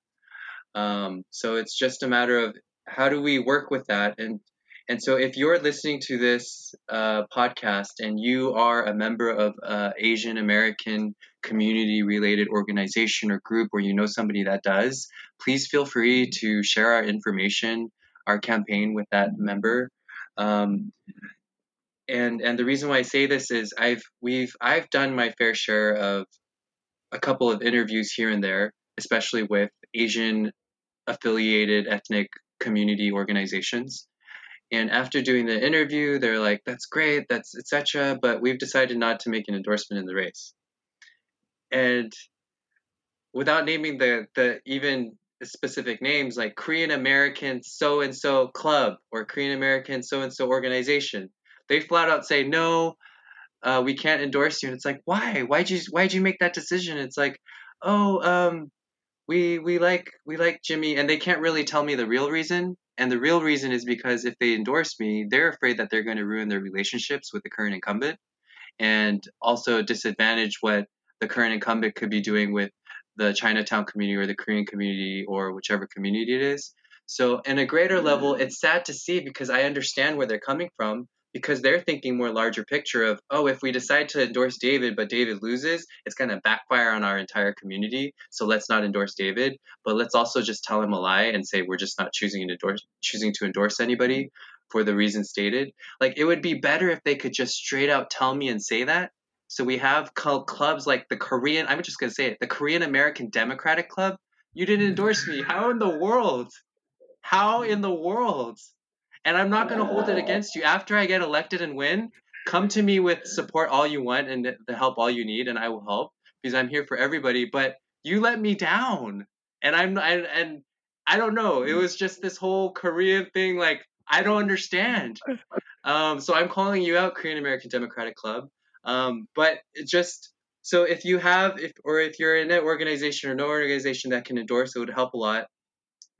Um, so it's just a matter of how do we work with that and and so, if you're listening to this uh, podcast and you are a member of uh, Asian American community related organization or group, or you know somebody that does, please feel free to share our information, our campaign with that member. Um, and and the reason why I say this is I've we've I've done my fair share of a couple of interviews here and there, especially with Asian affiliated ethnic community organizations and after doing the interview, they're like, "That's great, that's etc." But we've decided not to make an endorsement in the race. And without naming the the even specific names like Korean American so and so club or Korean American so and so organization, they flat out say no. uh, we can't endorse you. And it's like, why? Why'd you why'd you make that decision? It's like, oh, um, we we like we like Jimmy, and they can't really tell me the real reason. And the real reason is because if they endorse me, they're afraid that they're going to ruin their relationships with the current incumbent, and also disadvantage what the current incumbent could be doing with the Chinatown community or the Korean community or whichever community it is. So, in a greater level, mm. it's sad to see because I understand where they're coming from because they're thinking more larger picture of, oh, if we decide to endorse David, but David loses, it's going to backfire on our entire community. So let's not endorse David, but let's also just tell him a lie and say we're just not choosing to endorse, choosing to endorse anybody mm-hmm. for the reason stated. Like it would be better if they could just straight out tell me and say that. So we have clubs like the Korean, I'm just going to say it, the Korean American Democratic Club. You didn't endorse me. How in the world? How in the world? And I'm not going to hold it against you. After I get elected and win, come to me with support all you want and the help all you need, and I will help because I'm here for everybody. But you let me down, and I'm I, and I don't know. It was just this whole Korean thing. Like I don't understand. Um, so I'm calling you out, Korean American Democratic Club. Um, but just so if you have if or if you're in an organization or no organization that can endorse, it would help a lot.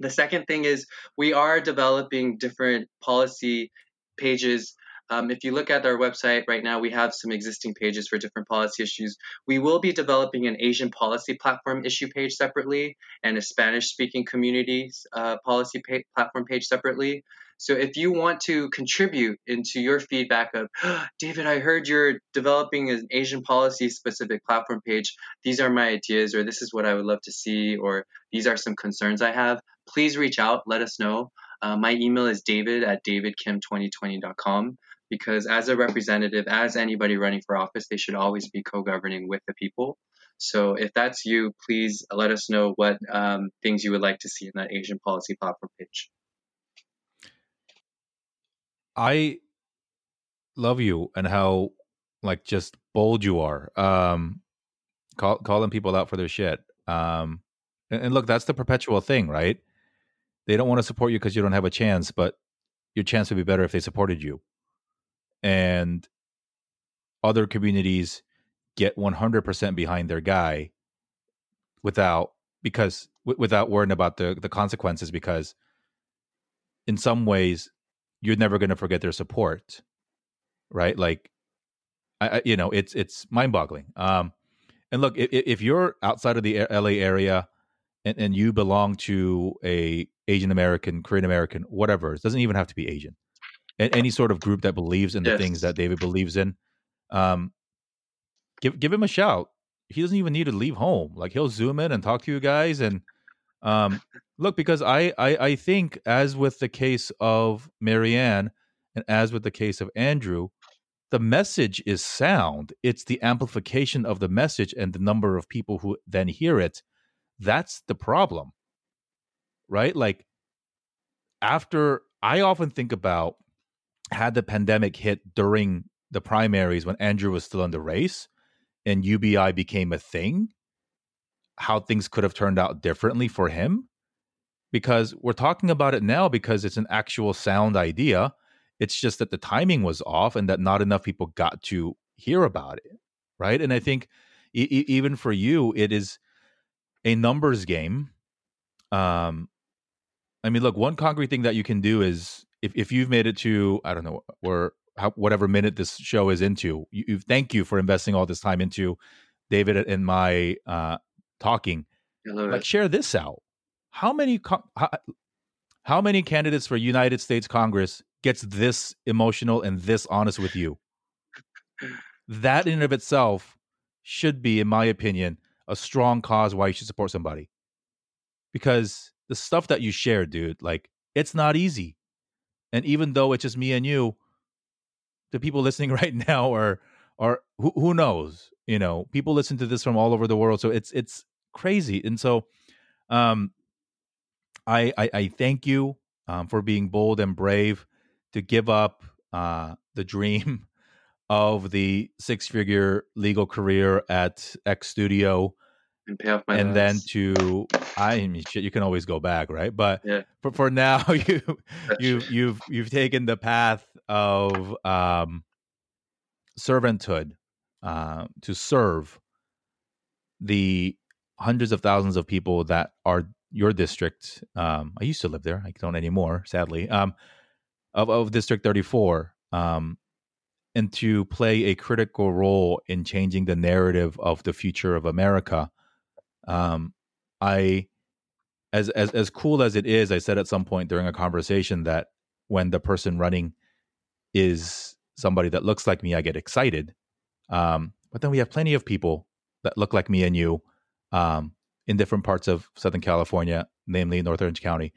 The second thing is we are developing different policy pages. Um, if you look at our website right now, we have some existing pages for different policy issues. We will be developing an Asian policy platform issue page separately and a Spanish speaking communities uh, policy pa- platform page separately. So if you want to contribute into your feedback of, oh, David, I heard you're developing an Asian policy specific platform page. These are my ideas, or this is what I would love to see, or these are some concerns I have. Please reach out. Let us know. Uh, my email is david at davidkim2020.com because as a representative, as anybody running for office, they should always be co-governing with the people. So if that's you, please let us know what um, things you would like to see in that Asian policy platform page. I love you and how like just bold you are. Um, call, calling people out for their shit. Um, and, and look, that's the perpetual thing, right? They don't want to support you because you don't have a chance, but your chance would be better if they supported you. And other communities get 100% behind their guy without because w- without worrying about the the consequences because in some ways you're never going to forget their support right like I, I, you know it's it's mind-boggling um and look if, if you're outside of the la area and, and you belong to a asian american korean american whatever it doesn't even have to be asian any sort of group that believes in the yes. things that david believes in um give give him a shout he doesn't even need to leave home like he'll zoom in and talk to you guys and um Look, because I, I, I think, as with the case of Marianne and as with the case of Andrew, the message is sound. It's the amplification of the message and the number of people who then hear it. That's the problem, right? Like, after I often think about had the pandemic hit during the primaries when Andrew was still in the race and UBI became a thing, how things could have turned out differently for him because we're talking about it now because it's an actual sound idea. It's just that the timing was off and that not enough people got to hear about it. Right. And I think e- even for you, it is a numbers game. Um, I mean, look, one concrete thing that you can do is if, if you've made it to, I don't know, where how, whatever minute this show is into, you, you, thank you for investing all this time into David and my uh, talking. Like, share this out how many how, how many candidates for United States Congress gets this emotional and this honest with you? that in and of itself should be, in my opinion, a strong cause why you should support somebody. Because the stuff that you share, dude, like it's not easy. And even though it's just me and you, the people listening right now are are who, who knows? You know, people listen to this from all over the world, so it's it's crazy. And so, um, I, I, I thank you um, for being bold and brave to give up uh, the dream of the six figure legal career at X Studio. And pay off my and then to I mean shit, you can always go back, right? But yeah. for, for now you you you've you've taken the path of um servanthood uh, to serve the hundreds of thousands of people that are your district. Um, I used to live there. I don't anymore, sadly. Um, of, of District 34, um, and to play a critical role in changing the narrative of the future of America. Um, I, as as as cool as it is, I said at some point during a conversation that when the person running is somebody that looks like me, I get excited. Um, but then we have plenty of people that look like me and you um, in different parts of Southern California, namely North Orange County,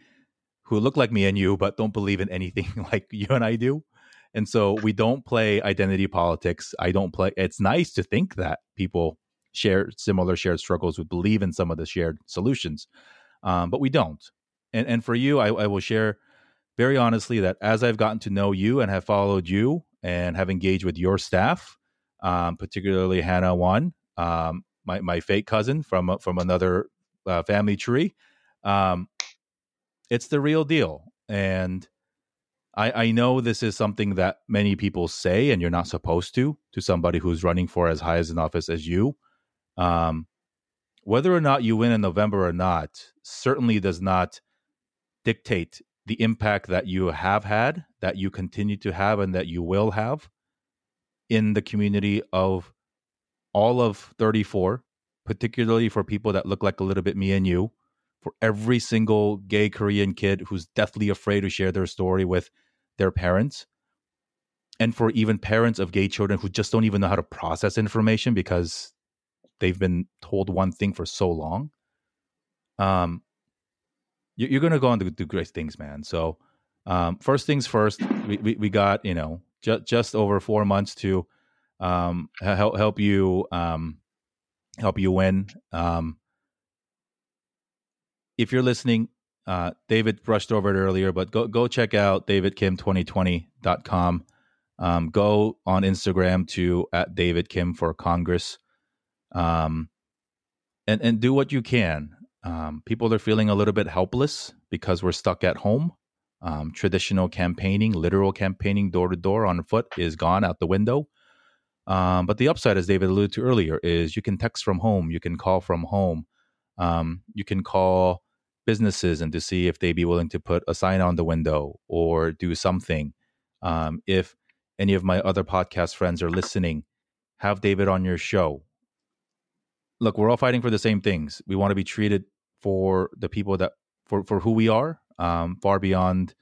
who look like me and you, but don't believe in anything like you and I do. And so we don't play identity politics. I don't play. It's nice to think that people share similar shared struggles would believe in some of the shared solutions, um, but we don't. And and for you, I, I will share very honestly that as I've gotten to know you and have followed you and have engaged with your staff, um, particularly Hannah Won, um, my my fake cousin from from another uh, family tree. Um, it's the real deal, and I, I know this is something that many people say, and you're not supposed to to somebody who's running for as high as an office as you. Um, whether or not you win in November or not certainly does not dictate the impact that you have had, that you continue to have, and that you will have in the community of all of 34, particularly for people that look like a little bit me and you, for every single gay Korean kid who's deathly afraid to share their story with their parents, and for even parents of gay children who just don't even know how to process information because they've been told one thing for so long. Um, you're going to go on to do great things, man. So, um, first things first, we, we, we got, you know, just, just over four months to um, help help you um, help you win. Um, if you're listening, uh, David brushed over it earlier, but go go check out davidkim2020.com. Um, go on Instagram to at David Kim for Congress, um, and and do what you can. Um, people are feeling a little bit helpless because we're stuck at home. Um, traditional campaigning, literal campaigning, door to door on foot, is gone out the window. Um, but the upside, as David alluded to earlier, is you can text from home, you can call from home, um, you can call businesses and to see if they'd be willing to put a sign on the window or do something. Um, if any of my other podcast friends are listening, have David on your show. Look, we're all fighting for the same things. We want to be treated for the people that for for who we are, um, far beyond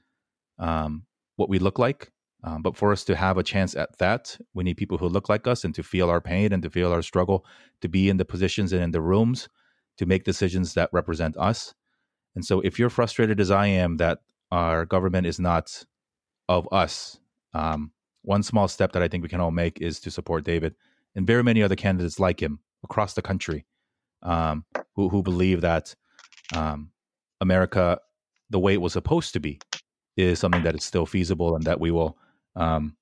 um, what we look like. Um, but for us to have a chance at that, we need people who look like us and to feel our pain and to feel our struggle, to be in the positions and in the rooms to make decisions that represent us. And so, if you're frustrated as I am that our government is not of us, um, one small step that I think we can all make is to support David and very many other candidates like him across the country um, who, who believe that um, America, the way it was supposed to be, is something that is still feasible and that we will um,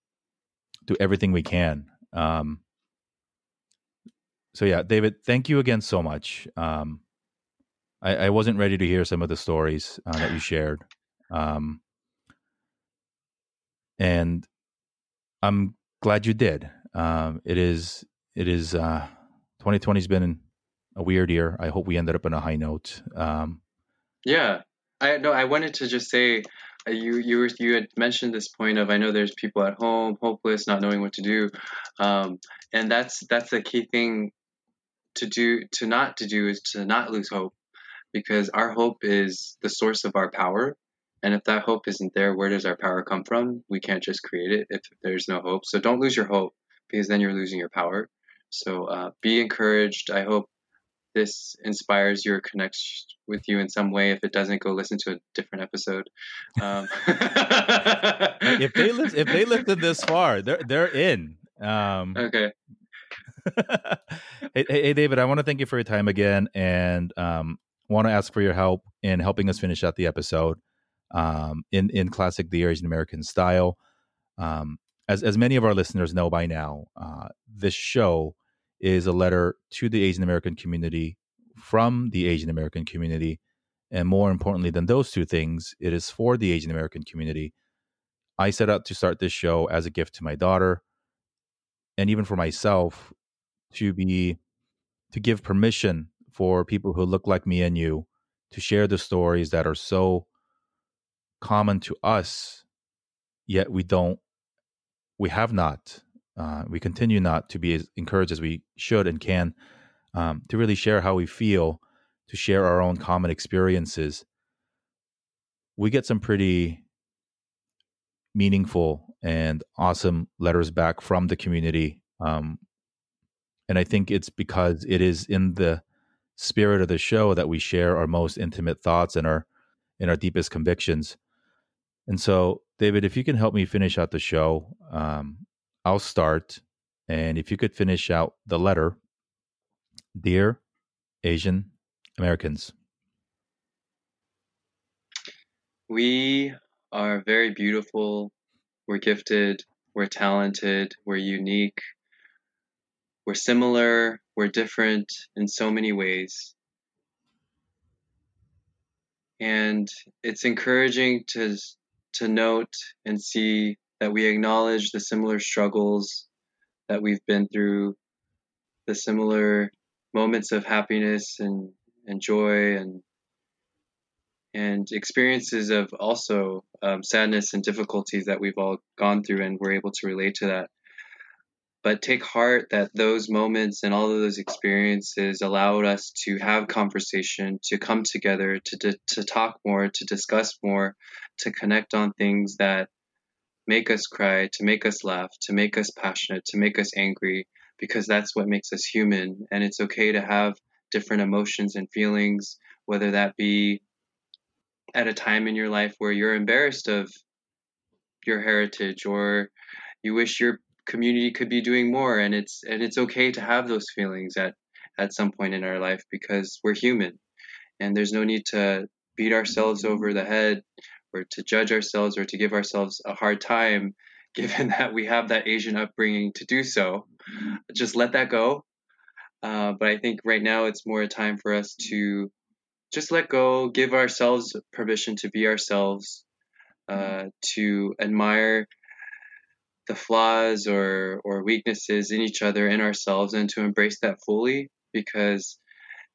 do everything we can. Um, so yeah, David, thank you again so much. Um, I, I, wasn't ready to hear some of the stories uh, that you shared, um, and I'm glad you did. Um, it is it is uh, 2020 has been a weird year. I hope we ended up on a high note. Um, yeah, I no, I wanted to just say uh, you you were, you had mentioned this point of I know there's people at home hopeless, not knowing what to do, um, and that's that's the key thing to do to not to do is to not lose hope, because our hope is the source of our power, and if that hope isn't there, where does our power come from? We can't just create it if there's no hope. So don't lose your hope because then you're losing your power. So uh, be encouraged. I hope this inspires your connection with you in some way. If it doesn't, go listen to a different episode. Um. if they li- if they lifted this far, they're they're in. Um, okay. hey, hey, David, I want to thank you for your time again, and um, want to ask for your help in helping us finish out the episode um, in in classic the Asian American style. Um, as as many of our listeners know by now, uh, this show is a letter to the Asian American community from the Asian American community. And more importantly than those two things, it is for the Asian American community. I set out to start this show as a gift to my daughter. and even for myself to be to give permission for people who look like me and you to share the stories that are so common to us yet we don't we have not uh, we continue not to be as encouraged as we should and can um, to really share how we feel to share our own common experiences we get some pretty meaningful and awesome letters back from the community um, and i think it's because it is in the spirit of the show that we share our most intimate thoughts and our and our deepest convictions. And so david if you can help me finish out the show um, i'll start. And if you could finish out the letter dear asian americans. We are very beautiful. We're gifted. We're talented. We're unique we're similar, we're different in so many ways. And it's encouraging to, to note and see that we acknowledge the similar struggles that we've been through, the similar moments of happiness and, and joy and and experiences of also um, sadness and difficulties that we've all gone through and we're able to relate to that but take heart that those moments and all of those experiences allowed us to have conversation, to come together, to, to talk more, to discuss more, to connect on things that make us cry, to make us laugh, to make us passionate, to make us angry, because that's what makes us human. And it's okay to have different emotions and feelings, whether that be at a time in your life where you're embarrassed of your heritage or you wish your community could be doing more and it's and it's okay to have those feelings at at some point in our life because we're human. And there's no need to beat ourselves over the head or to judge ourselves or to give ourselves a hard time given that we have that asian upbringing to do so. Just let that go. Uh, but i think right now it's more a time for us to just let go give ourselves permission to be ourselves uh, to admire the flaws or or weaknesses in each other in ourselves and to embrace that fully because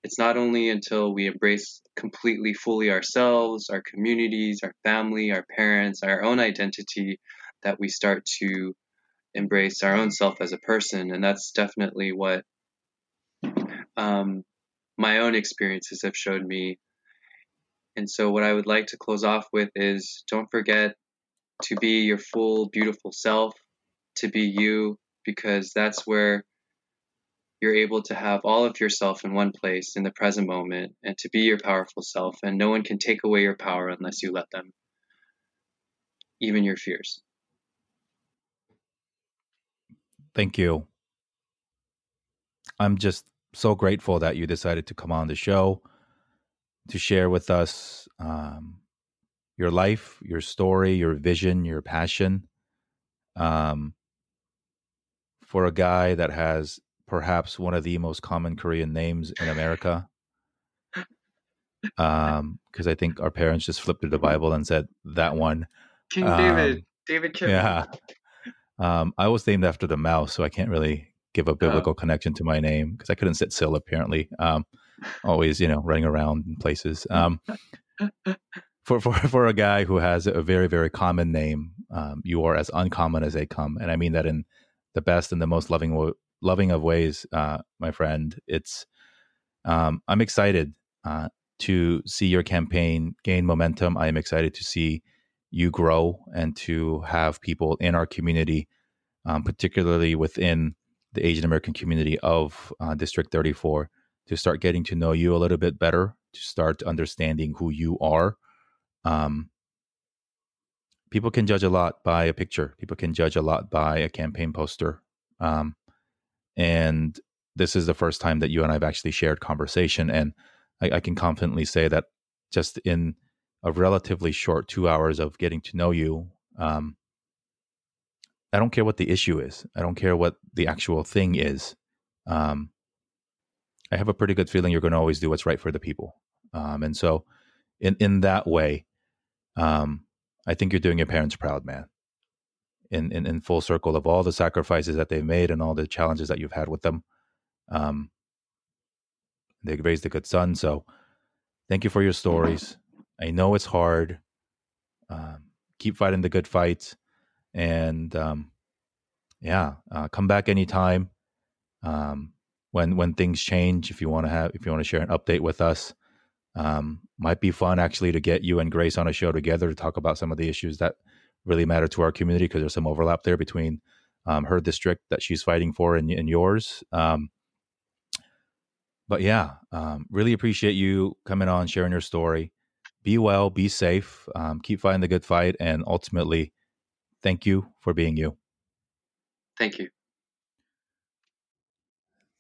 it's not only until we embrace completely fully ourselves our communities our family our parents our own identity that we start to embrace our own self as a person. And that's definitely what um, my own experiences have showed me. And so what i would like to close off with is don't forget to be your full beautiful self to be you because that's where you're able to have all of yourself in one place in the present moment and to be your powerful self and no one can take away your power unless you let them. Even your fears. Thank you. I'm just so grateful that you decided to come on the show to share with us um, your life your story your vision your passion. Um, for a guy that has perhaps one of the most common Korean names in America. Um, because I think our parents just flipped through the Bible and said that one. King um, David, David Kim. Yeah. Um, I was named after the mouse, so I can't really give a biblical oh. connection to my name because I couldn't sit still. Apparently, um, always you know running around in places. Um, for for for a guy who has a very very common name, um, you are as uncommon as they come, and I mean that in the best and the most loving loving of ways, uh, my friend. It's um, I'm excited uh, to see your campaign gain momentum. I am excited to see you grow and to have people in our community, um, particularly within the Asian American community of uh, District 34, to start getting to know you a little bit better, to start understanding who you are. Um, people can judge a lot by a picture. People can judge a lot by a campaign poster. Um, and this is the first time that you and I have actually shared conversation. And I, I can confidently say that just in a relatively short two hours of getting to know you, um, I don't care what the issue is. I don't care what the actual thing is. Um, I have a pretty good feeling you're going to always do what's right for the people. Um, and so, in in that way, um, I think you're doing your parents proud, man. in, in, in full circle of all the sacrifices that they've made and all the challenges that you've had with them. Um, they raised a good son. So thank you for your stories. I know it's hard. Um, keep fighting the good fights. And um, yeah, uh, come back anytime. Um, when when things change, if you want to have if you want to share an update with us, um, might be fun actually to get you and Grace on a show together to talk about some of the issues that really matter to our community because there's some overlap there between um, her district that she's fighting for and, and yours. Um, but yeah, um, really appreciate you coming on, sharing your story. Be well, be safe, um, keep fighting the good fight, and ultimately, thank you for being you. Thank you.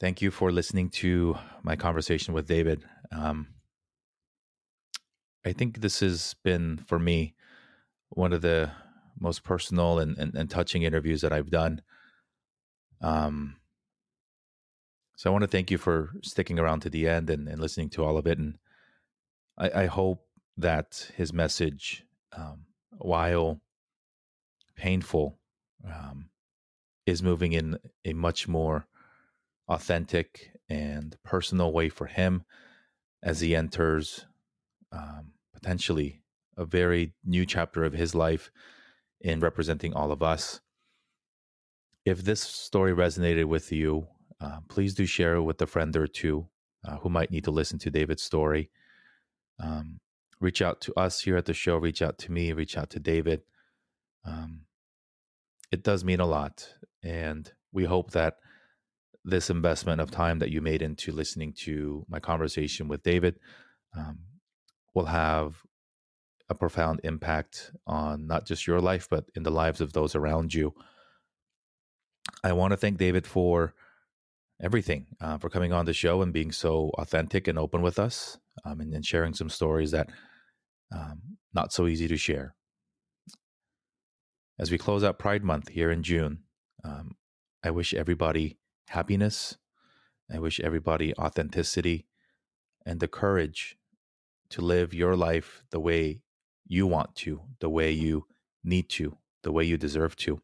Thank you for listening to my conversation with David. I think this has been for me one of the most personal and, and, and touching interviews that I've done. Um, so I want to thank you for sticking around to the end and, and listening to all of it. And I, I hope that his message, um, while painful, um, is moving in a much more authentic and personal way for him as he enters um, potentially a very new chapter of his life in representing all of us. If this story resonated with you, uh, please do share it with a friend or two uh, who might need to listen to David's story. Um, reach out to us here at the show, reach out to me, reach out to David. Um, it does mean a lot. And we hope that this investment of time that you made into listening to my conversation with David um, will have a profound impact on not just your life, but in the lives of those around you. I want to thank David for everything, uh, for coming on the show and being so authentic and open with us um, and, and, sharing some stories that um, not so easy to share. As we close out Pride Month here in June, um, I wish everybody happiness. I wish everybody authenticity and the courage to live your life the way you want to, the way you need to, the way you deserve to.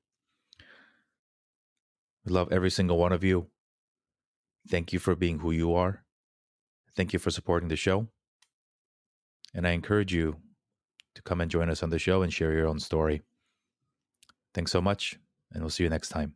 We love every single one of you. Thank you for being who you are. Thank you for supporting the show. And I encourage you to come and join us on the show and share your own story. Thanks so much, and we'll see you next time.